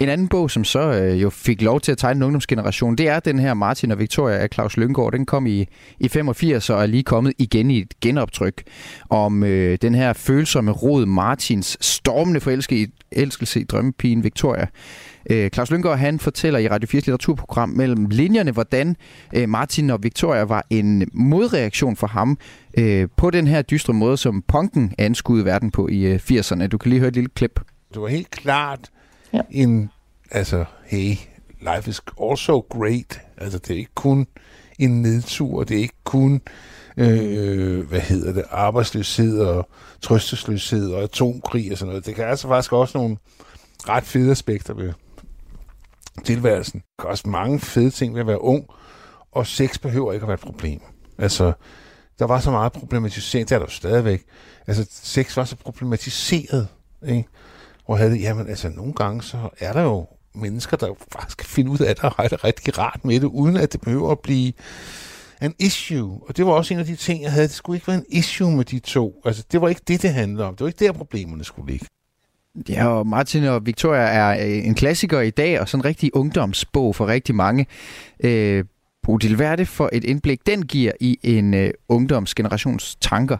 En anden bog, som så øh, jo fik lov til at tegne en ungdomsgeneration, det er den her Martin og Victoria af Claus Lyngård. Den kom i, i 85 og er lige kommet igen i et genoptryk om øh, den her følsomme rod Martins stormende forelskelse elskelse i drømmepigen Victoria. Øh, Claus Lyngård han fortæller i Radio 4's litteraturprogram mellem linjerne, hvordan øh, Martin og Victoria var en modreaktion for ham øh, på den her dystre måde, som punken anskuede verden på i øh, 80'erne. Du kan lige høre et lille klip. Det var helt klart ja. en, altså, hey, life is also great. Altså, det er ikke kun en nedtur, det er ikke kun, øh, hvad hedder det, arbejdsløshed og trøstesløshed og atomkrig og sådan noget. Det kan altså faktisk også nogle ret fede aspekter ved tilværelsen. Der er også mange fede ting ved at være ung, og sex behøver ikke at være et problem. Altså, der var så meget problematisering, det er der jo stadigvæk. Altså, sex var så problematiseret, ikke? Hvor havde jamen altså, nogle gange så er der jo mennesker, der faktisk kan finde ud af det og have det rigtig rart med det, uden at det behøver at blive en issue. Og det var også en af de ting, jeg havde. Det skulle ikke være en issue med de to. Altså, det var ikke det, det handlede om. Det var ikke der, problemerne skulle ligge. Ja, og Martin og Victoria er øh, en klassiker i dag, og sådan en rigtig ungdomsbog for rigtig mange. Øh, Bodil, hvad er det for et indblik, den giver i en øh, ungdomsgenerations tanker?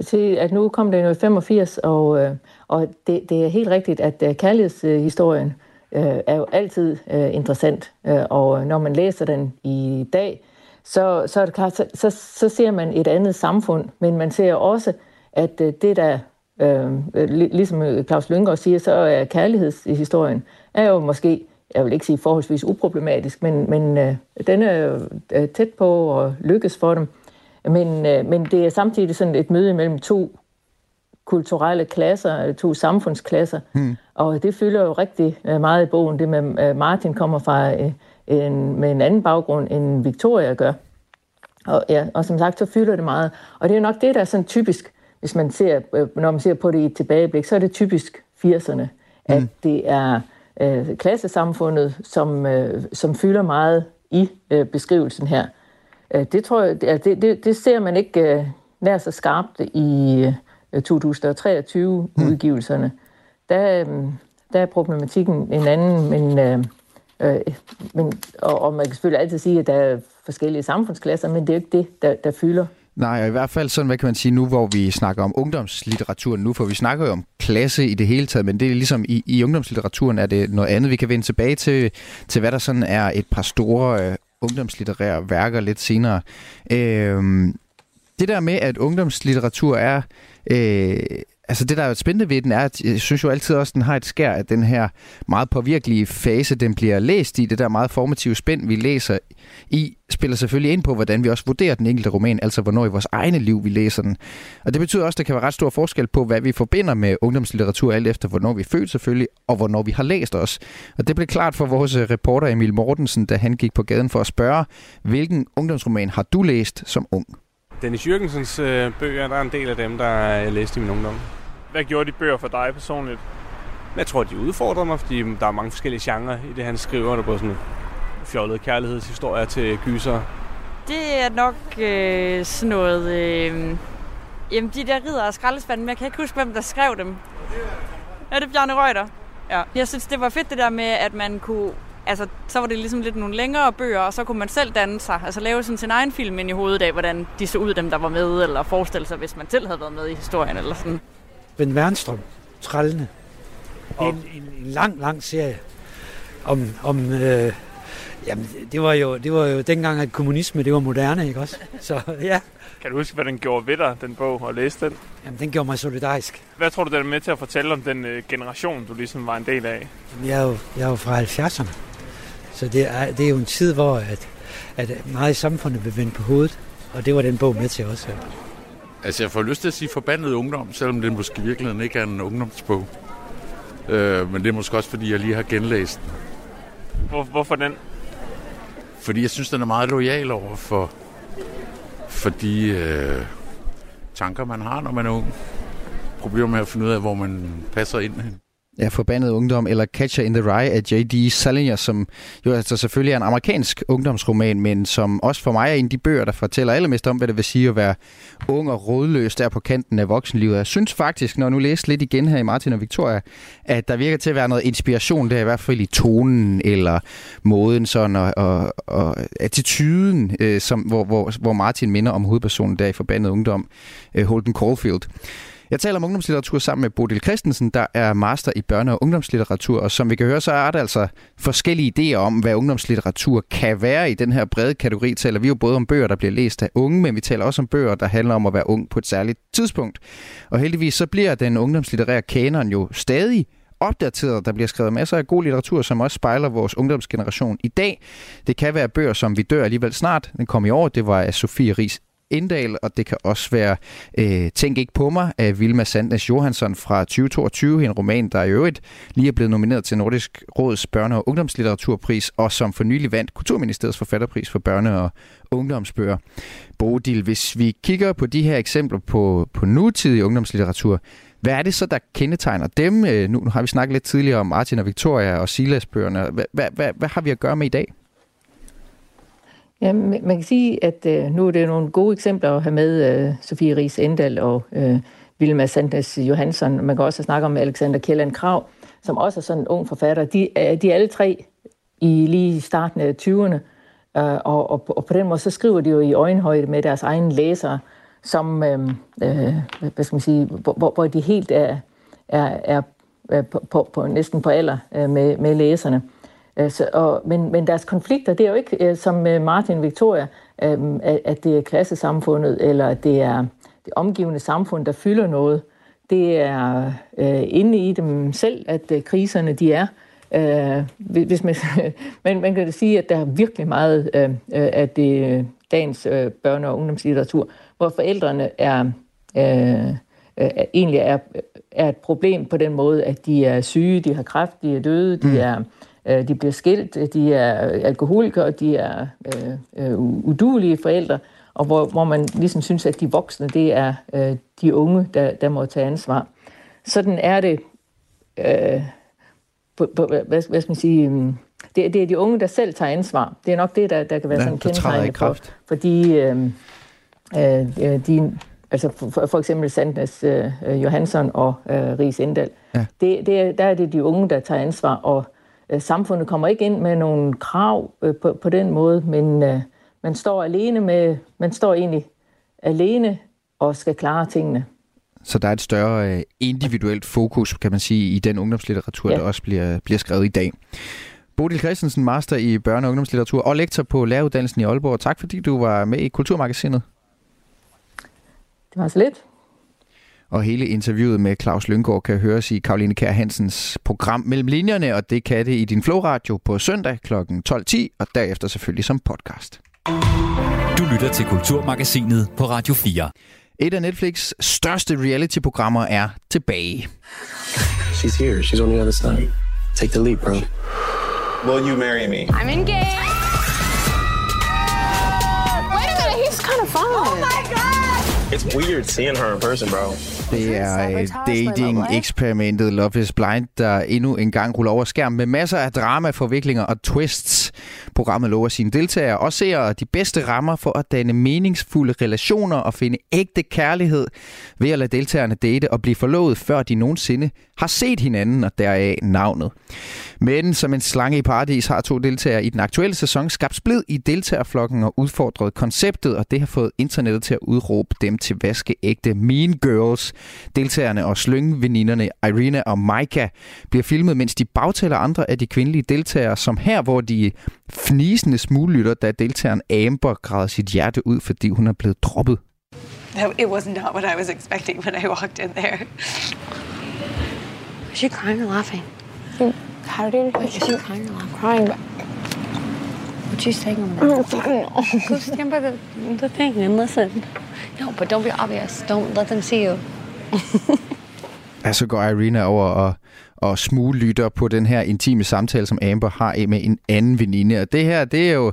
Se, at nu kom det i 85, og, øh, og det, det er helt rigtigt, at øh, kærlighedshistorien øh, er jo altid øh, interessant, øh, og når man læser den i dag, så, så er det klart, så, så, så ser man et andet samfund, men man ser også, at øh, det der Øh, ligesom øh, Claus Lyngård siger, så er kærlighedshistorien er jo måske, jeg vil ikke sige forholdsvis uproblematisk, men, men øh, den er jo tæt på at lykkes for dem. Men, øh, men det er samtidig sådan et møde mellem to kulturelle klasser, to samfundsklasser, hmm. og det fylder jo rigtig øh, meget i bogen. Det med øh, Martin kommer fra øh, en, med en anden baggrund, end Victoria gør. Og, ja, og som sagt, så fylder det meget. Og det er nok det, der er sådan typisk hvis man ser, øh, når man ser på det i et tilbageblik, så er det typisk 80'erne, at mm. det er øh, klassesamfundet, som, øh, som fylder meget i øh, beskrivelsen her. Øh, det tror jeg, det, det, det ser man ikke øh, nær så skarpt i øh, 2023-udgivelserne. Mm. Der, øh, der er problematikken en anden, men, øh, øh, men og, og man kan selvfølgelig altid sige, at der er forskellige samfundsklasser, men det er jo ikke det, der, der fylder Nej, og i hvert fald sådan, hvad kan man sige nu, hvor vi snakker om ungdomslitteraturen nu, for vi snakker jo om klasse i det hele taget, men det er ligesom i, i ungdomslitteraturen er det noget andet. Vi kan vende tilbage til, til hvad der sådan er et par store øh, ungdomslitterære værker lidt senere. Øh, det der med, at ungdomslitteratur er øh, altså det, der er spændende ved den, er, at jeg synes jo altid også, at den har et skær af den her meget påvirkelige fase, den bliver læst i. Det der meget formative spænd, vi læser i, spiller selvfølgelig ind på, hvordan vi også vurderer den enkelte roman, altså hvornår i vores egne liv vi læser den. Og det betyder også, at der kan være ret stor forskel på, hvad vi forbinder med ungdomslitteratur, alt efter hvornår vi er født selvfølgelig, og hvornår vi har læst os. Og det blev klart for vores øh, reporter Emil Mortensen, da han gik på gaden for at spørge, hvilken ungdomsroman har du læst som ung? Dennis Jørgensens øh, bøger, der er en del af dem, der jeg læste i min ungdom. Hvad gjorde de bøger for dig personligt? Jeg tror, de udfordrer mig, fordi der er mange forskellige genrer i det, han skriver. Der er både sådan fjollede kærlighedshistorier til gyser. Det er nok øh, sådan noget... Øh, jamen, de der ridder og skraldespanden, men jeg kan ikke huske, hvem der skrev dem. Ja, det er Bjarne Reuter. Ja. Jeg synes, det var fedt det der med, at man kunne altså, så var det ligesom lidt nogle længere bøger, og så kunne man selv danne sig, altså lave sådan sin egen film ind i hovedet af, hvordan de så ud, dem der var med, eller forestille sig, hvis man selv havde været med i historien, eller sådan. Ben Wernstrøm, Trællene. En, en, en lang, lang serie om, om øh, jamen, det var, jo, det var jo dengang, at kommunisme, det var moderne, ikke også? Så ja. Kan du huske, hvad den gjorde ved dig, den bog, og læse den? Jamen, den gjorde mig solidarisk. Hvad tror du, den er med til at fortælle om den øh, generation, du ligesom var en del af? Jeg er jo, jeg er jo fra 70'erne. Så det er, det er jo en tid, hvor at at meget i samfundet vil vende på hovedet. Og det var den bog med til også. Altså, jeg får lyst til at sige forbandet ungdom, selvom det måske i virkeligheden ikke er en ungdomsbog. Øh, men det er måske også, fordi jeg lige har genlæst den. Hvor, hvorfor den? Fordi jeg synes, den er meget lojal over for, for de øh, tanker, man har, når man er ung. Problemer med at finde ud af, hvor man passer ind hen. Ja, Forbandet Ungdom, eller Catcher in the Rye af J.D. Salinger, som jo altså selvfølgelig er en amerikansk ungdomsroman, men som også for mig er en af de bøger, der fortæller allermest om, hvad det vil sige at være ung og rådløs der på kanten af voksenlivet. Jeg synes faktisk, når jeg nu læser lidt igen her i Martin og Victoria, at der virker til at være noget inspiration der, i hvert fald i tonen eller måden sådan, og, og, og attituden, øh, som, hvor, hvor, hvor Martin minder om hovedpersonen der i Forbandet Ungdom, øh, Holden Caulfield. Jeg taler om ungdomslitteratur sammen med Bodil Christensen, der er master i børne- og ungdomslitteratur, og som vi kan høre, så er der altså forskellige idéer om, hvad ungdomslitteratur kan være i den her brede kategori. Taler vi jo både om bøger, der bliver læst af unge, men vi taler også om bøger, der handler om at være ung på et særligt tidspunkt. Og heldigvis så bliver den ungdomslitterære kanon jo stadig opdateret. Der bliver skrevet masser af god litteratur, som også spejler vores ungdomsgeneration i dag. Det kan være bøger, som vi dør alligevel snart. Den kom i år. Det var af Sofie Ries Indal, og det kan også være øh, Tænk ikke på mig af Vilma Sandnes Johansson fra 2022, en roman, der i øvrigt lige er blevet nomineret til Nordisk Råds børne- og ungdomslitteraturpris, og som for nylig vandt Kulturministeriets forfatterpris for børne- og ungdomsbøger. Bodil, hvis vi kigger på de her eksempler på, på nutidig ungdomslitteratur, hvad er det så, der kendetegner dem? Øh, nu har vi snakket lidt tidligere om Martin og Victoria og Silas-bøgerne. Hvad, hvad, hvad, hvad har vi at gøre med i dag? Ja, man kan sige, at øh, nu er det nogle gode eksempler at have med øh, Sofie Ries Endal og øh, Vilma Sandnes Johansson. Man kan også snakke om Alexander Kjelland Krav, som også er sådan en ung forfatter. De, de er alle tre i lige starten af 20'erne, øh, og, og, og på den måde så skriver de jo i øjenhøjde med deres egne læsere, som, øh, øh, hvad skal man sige, hvor, hvor de helt er, er, er på, på, på, næsten på alder øh, med, med læserne. Øh, så, og, men, men deres konflikter, det er jo ikke øh, som Martin Victoria, øh, at det er klassesamfundet, eller at det er det omgivende samfund, der fylder noget. Det er øh, inde i dem selv, at øh, kriserne de er. Øh, hvis man, men man kan sige, at der er virkelig meget øh, af det dagens øh, børne- og ungdomslitteratur, hvor forældrene er øh, øh, egentlig er, er et problem på den måde, at de er syge, de har kræft, de er døde, de mm. er Øh, de bliver skilt, de er alkoholikere, de er øh, øh, udulige forældre, og hvor, hvor man ligesom synes, at de voksne, det er øh, de unge, der, der må tage ansvar. Sådan er det, øh, på, på, hvad, hvad skal man sige, mm, det, det er de unge, der selv tager ansvar. Det er nok det, der, der kan være ja, sådan kendetegnende for, fordi øh, øh, de, altså for, for eksempel Sandnes øh, Johansson og øh, Ries Endal, ja. det, det, der er det de unge, der tager ansvar, og Øh, samfundet kommer ikke ind med nogle krav øh, på, på den måde, men øh, man står alene med, man står egentlig alene og skal klare tingene. Så der er et større individuelt fokus, kan man sige, i den ungdomslitteratur, ja. der også bliver, bliver skrevet i dag. Bodil Christensen, master i børne- og ungdomslitteratur og lektor på læreruddannelsen i Aalborg. Tak fordi du var med i Kulturmagasinet. Det var så lidt. Og hele interviewet med Claus Lyngård kan høres i Karoline Kær Hansens program Mellem Linjerne, og det kan det i din Flow Radio på søndag kl. 12.10, og derefter selvfølgelig som podcast. Du lytter til Kulturmagasinet på Radio 4. Et af Netflix største reality-programmer er tilbage. She's here. She's on the other side. Take the leap, bro. Will you marry me? I'm engaged. Wait a minute, he's kind of fun. Oh my god! It's weird seeing her in person, bro. Det er dating-eksperimentet Love is Blind, der endnu en gang ruller over skærm med masser af drama, forviklinger og twists. Programmet lover sine deltagere og seere de bedste rammer for at danne meningsfulde relationer og finde ægte kærlighed ved at lade deltagerne date og blive forlovet, før de nogensinde har set hinanden, og deraf navnet. Men som en slange i paradis har to deltagere i den aktuelle sæson skabt splid i deltagerflokken og udfordret konceptet, og det har fået internettet til at udråbe dem til vaskeægte Mean Girls. Deltagerne og slyngveninderne Irina og Maika bliver filmet, mens de bagtaler andre af de kvindelige deltagere, som her, hvor de fnisende smuglytter, da deltageren Amber græder sit hjerte ud, fordi hun er blevet droppet. It was not what I was expecting when I walked in there. Was she crying or laughing? How did you? Is she crying or laughing? Crying. But... What you saying on that? Go stand by the, the thing and listen. No, but don't be obvious. Don't let them see you. Ja, så går Irina over og, og smuglytter på den her intime samtale, som Amber har med en anden veninde. Og det her, det er jo,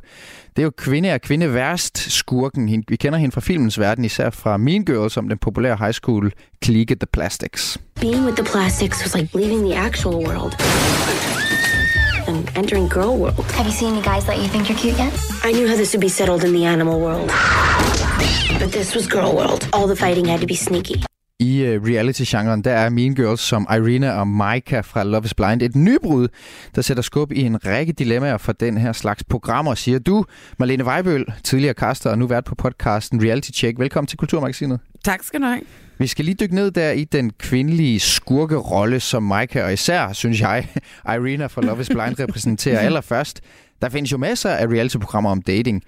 det er jo kvinde er kvinde værst skurken. Vi kender hende fra filmens verden, især fra Mean Girls, som den populære high school klike The Plastics. Being with the plastics was like leaving the actual world and entering girl world. Have you seen any guys that you think you're cute yet? I knew how this would be settled in the animal world. But this was girl world. All the fighting had to be sneaky. I uh, reality-genren, der er Mean Girls som Irina og Maika fra Love is Blind et nybrud, der sætter skub i en række dilemmaer for den her slags programmer, siger du, Marlene Weibøl, tidligere kaster og nu vært på podcasten Reality Check. Velkommen til Kulturmagasinet. Tak skal du have. Vi skal lige dykke ned der i den kvindelige skurkerolle, som Maika og især, synes jeg, Irina fra Love is Blind repræsenterer allerførst. Der findes jo masser af reality-programmer om dating.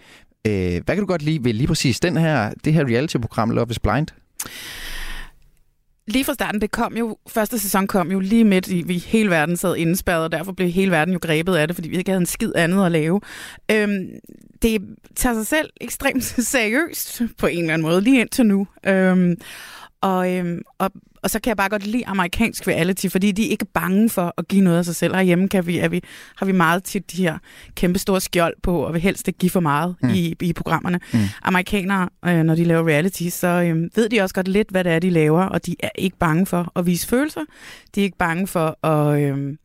Øh, hvad kan du godt lide ved lige præcis den her, det her reality-program Love is Blind? Lige fra starten, det kom jo, første sæson kom jo lige midt i, vi hele verden sad indespærret, og derfor blev hele verden jo grebet af det, fordi vi ikke havde en skid andet at lave. Øhm, det tager sig selv ekstremt seriøst på en eller anden måde, lige indtil nu. Øhm, og, øhm, og, og så kan jeg bare godt lide amerikansk reality, fordi de er ikke bange for at give noget af sig selv. Herhjemme kan vi, er vi, har vi meget tit de her kæmpe store skjold på, og vil helst ikke give for meget mm. i, i programmerne. Mm. Amerikanere, øh, når de laver reality, så øh, ved de også godt lidt, hvad det er, de laver, og de er ikke bange for at vise følelser. De er ikke bange for at... Øh,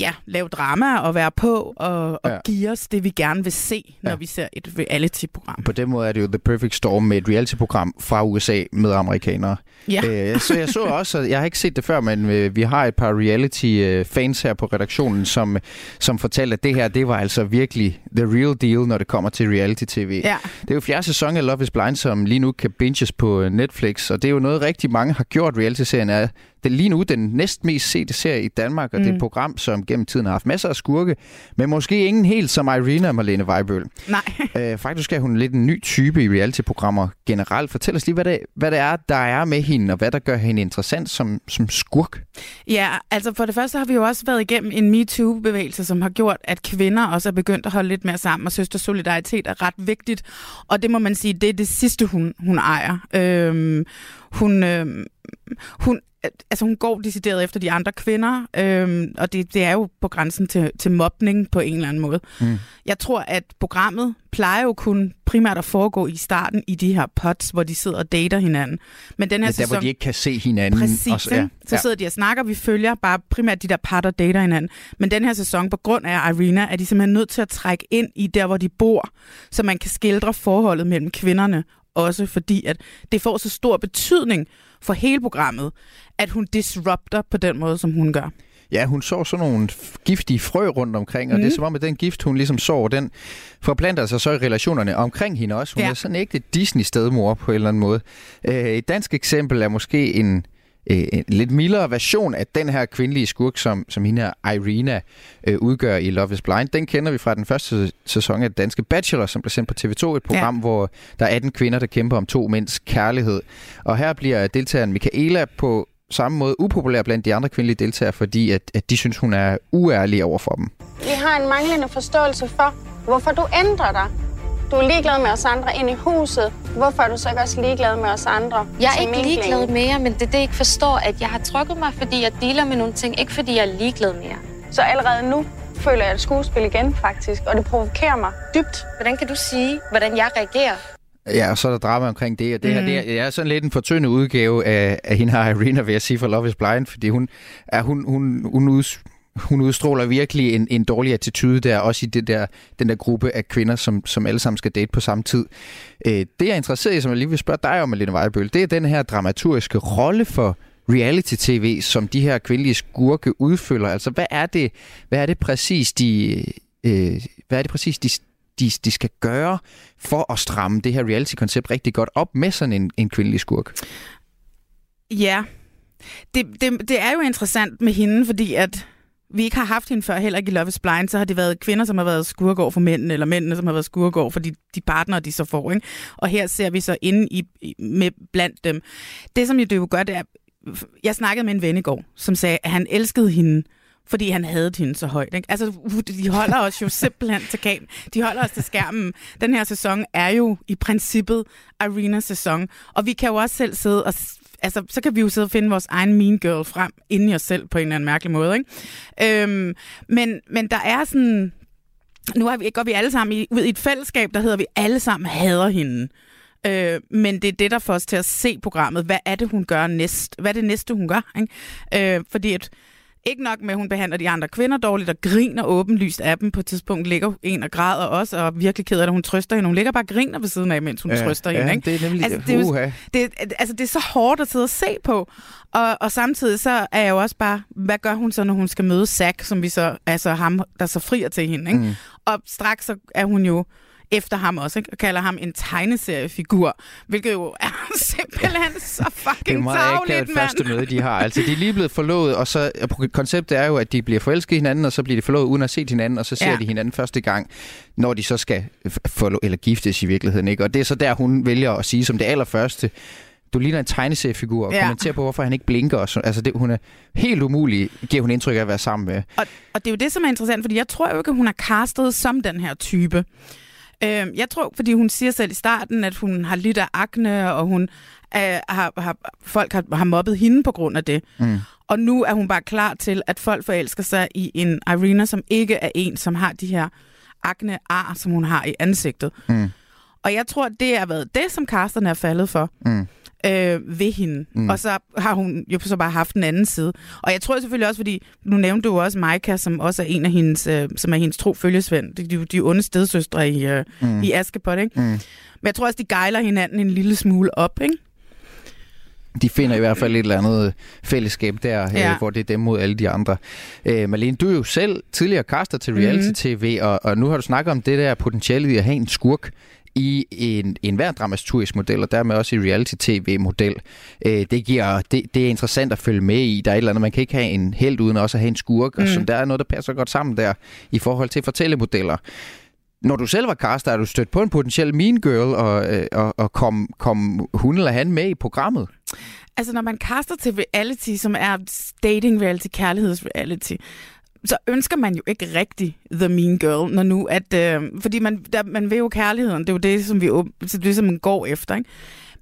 ja, lave drama og være på og, og Ja. give os det, vi gerne vil se, når vi ser et reality-program. På den måde er det jo The Perfect Storm med et reality-program fra USA med amerikanere. Ja. Øh, så jeg så også, jeg har ikke set det før, men øh, vi har et par reality-fans her på redaktionen, som, som fortalte, at det her, det var altså virkelig the real deal, når det kommer til reality-tv. Ja. Det er jo fjerde sæson af Love is Blind, som lige nu kan binges på øh, Netflix, og det er jo noget, rigtig mange har gjort. Reality-serien er det er lige nu den næst mest sete serie i Danmark, og mm. det er et Mm. program, som gennem tiden har haft masser af skurke, men måske ingen helt som Irina Marlene Weibøl. Nej. Øh, faktisk er hun lidt en ny type i reality-programmer generelt. Fortæl os lige, hvad det, hvad det er, der er med hende, og hvad der gør hende interessant som, som skurk. Ja, altså for det første har vi jo også været igennem en MeToo-bevægelse, som har gjort, at kvinder også er begyndt at holde lidt mere sammen, og søster solidaritet er ret vigtigt. Og det må man sige, det er det sidste, hun, hun ejer. Øhm, hun, øhm, hun, altså hun går decideret efter de andre kvinder, øhm, og det, det er jo på grænsen til, til mobning på en eller anden måde. Mm. Jeg tror, at programmet plejer jo kun primært at foregå i starten i de her pots, hvor de sidder og dater hinanden. Men den her Ja, der, sæson... hvor de ikke kan se hinanden. Præcis, og så, ja. så sidder de og snakker, vi følger bare primært de der par, der dater hinanden. Men den her sæson, på grund af Irina, er de simpelthen nødt til at trække ind i der, hvor de bor, så man kan skildre forholdet mellem kvinderne, også fordi at det får så stor betydning for hele programmet, at hun disrupter på den måde, som hun gør. Ja, hun så sådan nogle giftige frø rundt omkring, og mm. det er Mhm. som om, at den gift, hun ligesom så, den forplanter sig så i relationerne omkring hende også. Hun Ja. er sådan ikke et Disney-stedmor på en eller anden måde. Øh, et dansk eksempel er måske en, øh, en lidt mildere version af den her kvindelige skurk, som, som hende her Irina øh, udgør i Love is Blind. Den kender vi fra den første sæson af Danske Bachelor, som blev sendt på TV2, et program, ja. hvor der er 18 kvinder, der kæmper om to mænds kærlighed. Og her bliver deltageren Michaela på samme måde upopulær blandt de andre kvindelige deltagere, fordi at, at de synes, hun er uærlig over for dem. Vi har en manglende forståelse for, hvorfor du ændrer dig. Du er ligeglad med os andre ind i huset. Hvorfor er du så ikke også ligeglad med os andre? Jeg er ikke ligeglad mere, men det er det, jeg ikke forstår, at jeg har trykket mig, fordi jeg dealer med nogle ting, ikke fordi jeg er ligeglad mere. Så allerede nu føler jeg et skuespil igen, faktisk, og det provokerer mig dybt. Hvordan kan du sige, hvordan jeg reagerer? Ja, og så er der drama omkring det, og det her Mm. det er, det er sådan lidt en fortyndet udgave af, af hende her Irina, vil jeg sige, for Love is Blind, fordi hun, er, hun, hun, hun, ud, hun udstråler virkelig en, en dårlig attitude der, også i det der, den der gruppe af kvinder, som, som alle sammen skal date på samme tid. Øh, det jeg er interesseret i, som jeg lige vil spørge dig om, Malene Vejbøl, det er den her dramaturgiske rolle for reality-tv, som de her kvindelige skurke udfylder. Altså, hvad er det, hvad er det præcis, de, øh, hvad er det præcis, de, de, de skal gøre for at stramme det her reality-koncept rigtig godt op med sådan en, en kvindelig skurk? Ja, det, det, det er jo interessant med hende, fordi at vi ikke har haft hende før, heller ikke i Love is Blind, så har det været kvinder, som har været skurgård for mændene, eller mændene, som har været skurgård for de, de partnere, de så får. Ikke? Og her ser vi så inde i, med blandt dem. Det, som jo det jo gør, det er, jeg snakkede med en ven i går, som sagde, at han elskede hende fordi han havde hende så højt. Ikke? Altså, de holder os jo simpelthen til kam. De holder os til skærmen. Den her sæson er jo i princippet Arena-sæson, og vi kan jo også selv sidde og altså, så kan vi jo sidde og finde vores egen mean girl frem inden i os selv på en eller anden mærkelig måde. Ikke? Øhm, men, men der er sådan... Nu er vi, går vi alle sammen i, ud i et fællesskab, der hedder, vi alle sammen hader hende. Øh, men det er det, der får os til at se programmet. Hvad er det, hun gør næst? Hvad er det næste, hun gør? Ikke? Øh, fordi at ikke nok med, at hun behandler de andre kvinder dårligt og griner åbenlyst af dem. På et tidspunkt ligger en og græder også, og virkelig ked af at hun trøster hende. Hun ligger bare og griner ved siden af, mens hun Ja, trøster ja, hende. Ikke? det er nemlig- altså, det, er jo, det, altså, det er så hårdt at sidde og se på. Og, og samtidig så er jeg jo også bare, hvad gør hun så, når hun skal møde Zack, som vi så, altså ham, der så frier til hende. Ikke? Mm. Og straks så er hun jo efter ham også, ikke? og kalder ham en tegneseriefigur, hvilket jo er simpelthen så Det er fucking meget akavet første møde, de har. Altså, de er lige blevet forlovet, og så konceptet er jo, at de bliver forelsket i hinanden, og så bliver de forlovet uden at se hinanden, og så ser Ja. de hinanden første gang, når de så skal forlo- eller giftes i virkeligheden. Ikke? Og det er så der, hun vælger at sige som det allerførste, du ligner en tegneseriefigur, og Ja. kommenterer på, hvorfor han ikke blinker. Og så, altså, det, hun er helt umulig, giver hun indtryk af at være sammen med. Og, og det er jo det, som er interessant, fordi jeg tror jo ikke, at hun er castet som den her type. Øhm, jeg tror, fordi hun siger selv i starten, at hun har lidt af akne, og hun øh, har, har, folk har, har mobbet hende på grund af det. Mm. Og nu er hun bare klar til, at folk forelsker sig i en Irina, som ikke er en, som har de her akne-ar, som hun har i ansigtet. Mm. Og jeg tror, det har været det, som casterne er faldet for Mm. Øh, ved hende. Mm. Og så har hun jo så bare haft den anden side. Og jeg tror selvfølgelig også, fordi nu nævnte du også Maika, som også er en af hendes, øh, som er hendes tro følgesvend. De, de, de onde stedsøstre i, øh, Mm. i Askepot, ikke? Mm. Men jeg tror også, de gejler hinanden en lille smule op, ikke? De finder i hvert fald et eller andet fællesskab der, ja. Ja. øh, hvor det er dem mod alle de andre. Øh, Malene, du er jo selv tidligere kaster til reality-tv, og, og nu har du snakket om det der potentiale i at have en skurk i en, en hver dramaturgisk model, og dermed også i reality-tv-model. Øh, det, giver, det, det er interessant at følge med i. Der er et eller andet, man kan ikke have en held uden også at have en skurk, mm. og som der er noget, der passer godt sammen der i forhold til fortællemodeller. Når du selv var caster, er du stødt på en potentiel mean girl, og, øh, og, og kom, kom hun eller han med i programmet? Altså, når man kaster til reality, som er dating reality, kærlighedsreality, så ønsker man jo ikke rigtig The Mean Girl, når nu at... Øh, fordi man, der, man vil jo kærligheden, det er jo det, som vi så det, som man går efter, ikke?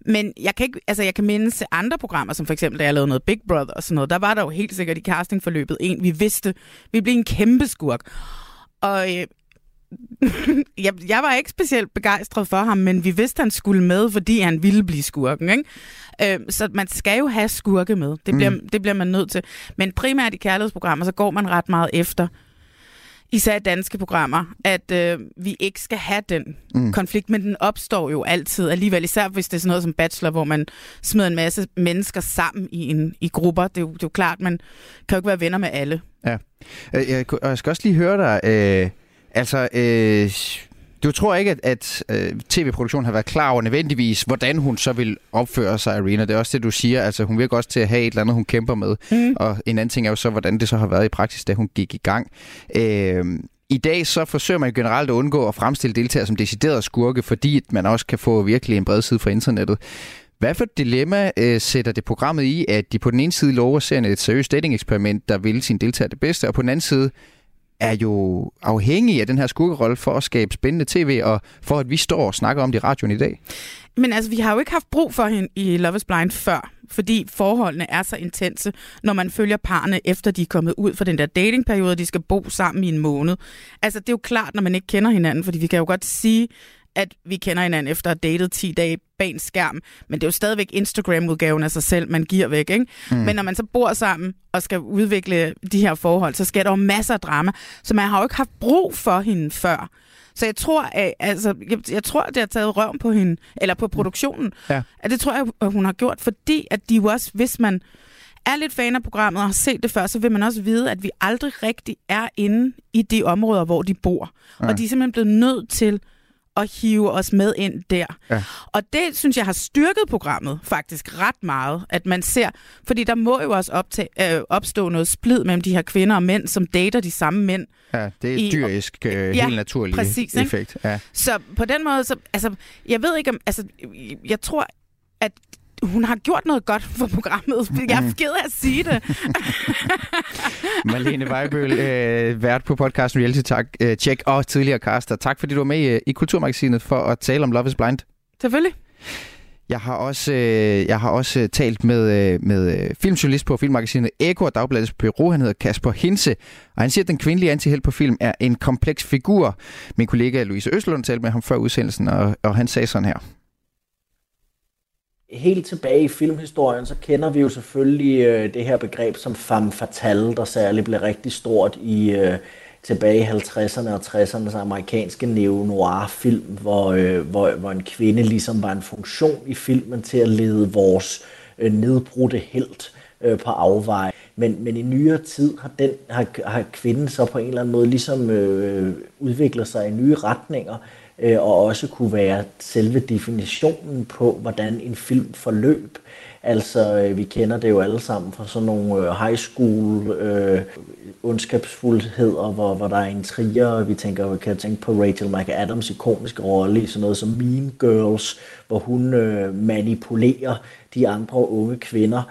Men jeg kan, ikke, altså jeg kan mindes til andre programmer, som for eksempel, da jeg lavede noget Big Brother og sådan noget, der var der jo helt sikkert i castingforløbet en, vi vidste, vi blev en kæmpe skurk. Og øh, jeg, jeg var ikke specielt begejstret for ham, men vi vidste, han skulle med, fordi han ville blive skurken. Ikke? Øh, så man skal jo have skurke med. Det bliver, mm. det bliver man nødt til. Men primært i kærlighedsprogrammer, så går man ret meget efter, især danske programmer, at øh, vi ikke skal have den Mm. mm. konflikt, men den opstår jo altid alligevel, især hvis det er sådan noget som Bachelor, hvor man smider en masse mennesker sammen i, en, i grupper. Det er, jo, det er jo klart, man kan jo ikke være venner med alle. Ja. Øh, Jeg, og jeg skal også lige høre dig. Øh, altså, øh, du tror ikke, at, at øh, tv-produktionen har været klar over nødvendigvis, hvordan hun så vil opføre sig, Arena. Det er også det, du siger. Altså, hun virker også til at have et eller andet, hun kæmper med. Mm. Og en anden ting er jo så, hvordan det så har været i praksis, da hun gik i gang. Øh, i dag så forsøger man generelt at undgå at fremstille deltagere som deciderede skurke, fordi man også kan få virkelig en bred side fra internettet. Hvad for et dilemma øh, sætter det programmet i, at de på den ene side lover serien et seriøst dating-eksperiment, der vil sin deltager det bedste, og på den anden side er jo afhængig af den her skurkerolle for at skabe spændende tv, og for at vi står og snakker om det i radioen i dag? Men altså, vi har jo ikke haft brug for hende i Love is Blind før, fordi forholdene er så intense, når man følger parne efter de er kommet ud fra den der datingperiode, de skal bo sammen i en måned. Altså, det er jo klart, når man ikke kender hinanden, fordi vi kan jo godt sige, at vi kender hinanden efter at have datet 10 dage bag en skærm, men det er jo stadigvæk Instagram-udgaven af sig selv, man giver væk, ikke? Mm. Mm. Men når man så bor sammen og skal udvikle de her forhold, så sker der jo masser af drama, så man har jo ikke haft brug for hende før. Så jeg tror, at, altså, jeg, jeg tror, det har taget røven på hende, eller på produktionen. Ja. At det tror jeg, at hun har gjort, fordi at de jo også, hvis man er lidt fan af programmet og har set det før, så vil man også vide, at vi aldrig rigtig er inde i de områder, hvor de bor. Ja. Og de er simpelthen blevet nødt til at hive os med ind der. Ja. Og det synes jeg har styrket programmet faktisk ret meget, at man ser, fordi der må jo også optage, øh, opstå noget splid mellem de her kvinder og mænd, som dater de samme mænd. Ja, det er I- dyrisk, øh, Ja, helt naturlig præcis, ikke? effekt. Ja. Så på den måde, så, altså, jeg ved ikke om, altså, jeg tror, at hun har gjort noget godt for programmet. Jeg er ked af at sige det. Marlene Weibøl, øh, vært på podcasten Reality tak, øh, Check og tidligere caster. Tak fordi du var med i, i Kulturmagasinet for at tale om Love is Blind. Selvfølgelig. Jeg har også, øh, jeg har også øh, talt med, øh, med øh, filmjournalist på filmmagasinet Eko og Dagbladets Bureau. Han hedder Kasper Hinse, og han siger, at den kvindelige antihelt på film er en kompleks figur. Min kollega Louise Østlund talte med ham før udsendelsen, og, og han sagde sådan her. Helt tilbage i filmhistorien, så kender vi jo selvfølgelig øh, det her begreb som femme fatale, der særligt blev rigtig stort i øh, tilbage i 50'erne og 60'ernes amerikanske neo-noir-film, hvor, øh, hvor, hvor en kvinde ligesom var en funktion i filmen til at lede vores øh, nedbrudte helt øh, på afveje. Men, men i nyere tid har, den, har, har kvinden så på en eller anden måde ligesom øh, udviklet sig i nye retninger, øh, Øh, og også kunne være selve definitionen på, hvordan en film forløb. Altså, øh, vi kender det jo alle sammen fra sådan nogle øh, high school øh, ondskabsfuldheder, hvor, hvor der er intriger, og vi tænker, vi kan tænke på Rachel McAdams ikoniske rolle i sådan noget som Mean Girls, hvor hun øh, manipulerer de andre unge kvinder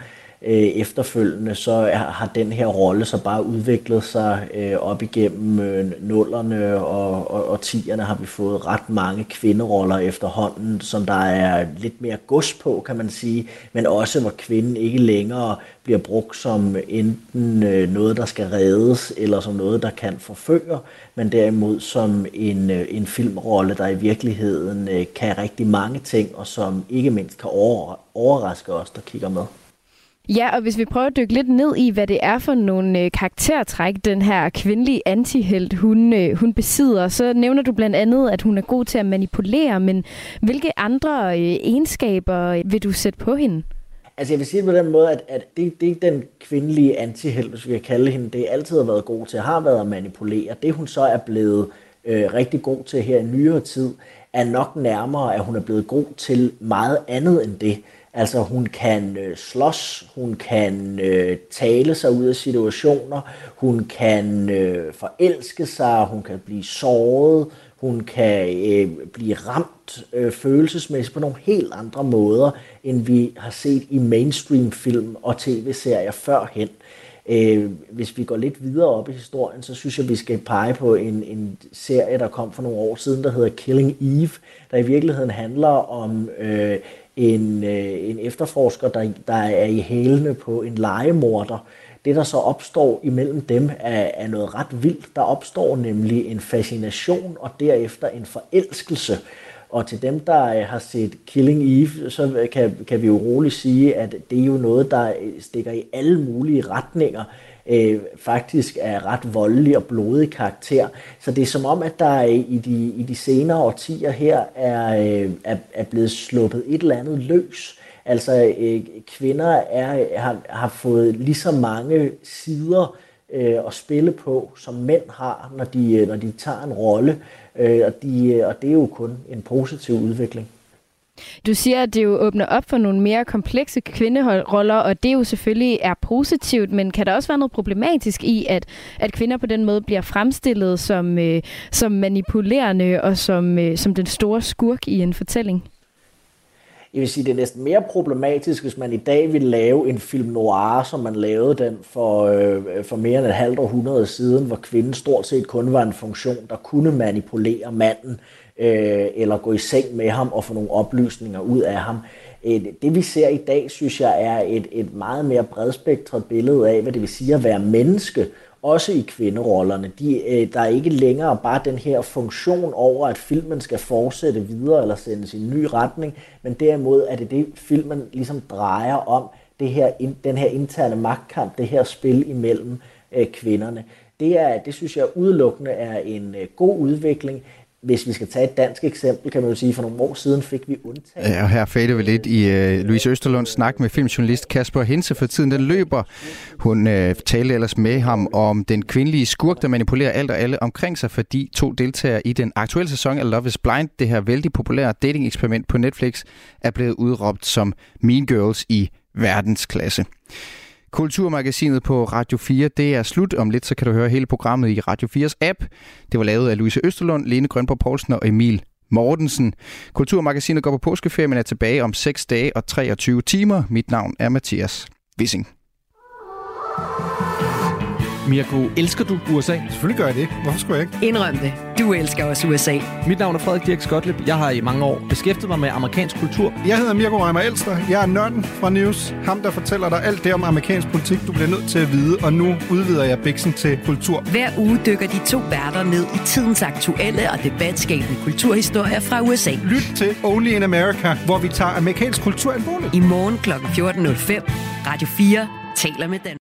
øh, efterfølgende, så har den her rolle så bare udviklet sig øh, op igennem øh, nullerne og, og, og tierne har vi fået ret mange kvinderoller efterhånden, som der er lidt mere gods på, kan man sige, men også hvor kvinden ikke længere bliver brugt som enten øh, noget, der skal reddes, eller som noget, der kan forføre, men derimod som en, øh, en filmrolle, der i virkeligheden øh, kan rigtig mange ting, og som ikke mindst kan over, overraske os, der kigger med. Ja, og hvis vi prøver at dykke lidt ned i, hvad det er for nogle øh, karaktertræk, den her kvindelige antihelt, hun, øh, hun besidder, så nævner du blandt andet, at hun er god til at manipulere, men hvilke andre øh, egenskaber øh, vil du sætte på hende? Altså jeg vil sige det på den måde, at, at det, det den kvindelige antihelt, hvis vi kan kalde hende, det altid har været god til, har været at manipulere. Det hun så er blevet øh, rigtig god til her i nyere tid, er nok nærmere, at hun er blevet god til meget andet end det. Altså hun kan øh, slås, hun kan øh, tale sig ud af situationer, hun kan øh, forelske sig, hun kan blive såret, hun kan øh, blive ramt øh, følelsesmæssigt på nogle helt andre måder, end vi har set i mainstream-film og tv-serier førhen. Øh, hvis vi går lidt videre op i historien, så synes jeg, vi skal pege på en, en serie, der kom for nogle år siden, der hedder Killing Eve, der i virkeligheden handler om øh, en, øh, en efterforsker, der, der er i hælene på en legemorder. Det, der så opstår imellem dem, er, er noget ret vildt. Der opstår nemlig en fascination og derefter en forelskelse. Og til dem, der øh, har set Killing Eve, så kan, kan vi jo roligt sige, at det er jo noget, der øh, stikker i alle mulige retninger øh, faktisk er ret voldelig og blodig karakter. Så det er som om, at der i de, i de senere årtier her er, øh, er, er blevet sluppet et eller andet løs. Altså øh, kvinder er, har, har fået lige så mange sider øh, at spille på, som mænd har, når de, når de tager en rolle. Øh, og, de, og det er jo kun en positiv udvikling. Du siger, at det jo åbner op for nogle mere komplekse kvinderoller, og det jo selvfølgelig er positivt, men kan der også være noget problematisk i, at, at kvinder på den måde bliver fremstillet som, øh, som manipulerende og som, øh, som den store skurk i en fortælling? Jeg vil sige, det er næsten mere problematisk, hvis man i dag vil lave en film noir, som man lavede den for, øh, for mere end et halvt århundrede siden, hvor kvinden stort set kun var en funktion, der kunne manipulere manden øh, eller gå i seng med ham og få nogle oplysninger ud af ham. Øh, det vi ser i dag, synes jeg, er et, et meget mere bredspektret billede af, hvad det vil sige at være menneske, også i kvinderollerne. De, øh, der er ikke længere bare den her funktion over, at filmen skal fortsætte videre eller sendes i en ny retning, men derimod er det det, filmen ligesom drejer om, det her, den her interne magtkamp, det her spil imellem øh, kvinderne. Det, er, det synes jeg udelukkende er en øh, god udvikling hvis vi skal tage et dansk eksempel, kan man jo sige, for nogle år siden fik vi undtaget. Ja, og her fader vi lidt i uh, Louise Østerlunds snak med filmjournalist Kasper Hense, for tiden den løber. Hun uh, talte ellers med ham om den kvindelige skurk, der manipulerer alt og alle omkring sig, fordi to deltagere i den aktuelle sæson af Love is Blind, det her vældig populære dating-eksperiment på Netflix, er blevet udråbt som Mean Girls i verdensklasse. Kulturmagasinet på Radio 4, det er slut. Om lidt, så kan du høre hele programmet i Radio 4's app. Det var lavet af Louise Østerlund, Lene Grønborg Poulsen og Emil Mortensen. Kulturmagasinet går på påskeferie, men er tilbage om 6 dage og 23 timer. Mit navn er Mathias Wissing. Mirko, elsker du USA? Selvfølgelig gør jeg det. Hvorfor skulle jeg ikke? Indrøm det. Du elsker også USA. Mit navn er Frederik Dirk Skotlip. Jeg har i mange år beskæftiget mig med amerikansk kultur. Jeg hedder Mirko Reimer Elster. Jeg er nørden fra News. Ham, der fortæller dig alt det om amerikansk politik, du bliver nødt til at vide. Og nu udvider jeg biksen til kultur. Hver uge dykker de to værter ned i tidens aktuelle og debatskabende kulturhistorier fra USA. Lyt til Only in America, hvor vi tager amerikansk kultur alvorligt. I morgen kl. 14.05. Radio 4 taler med den.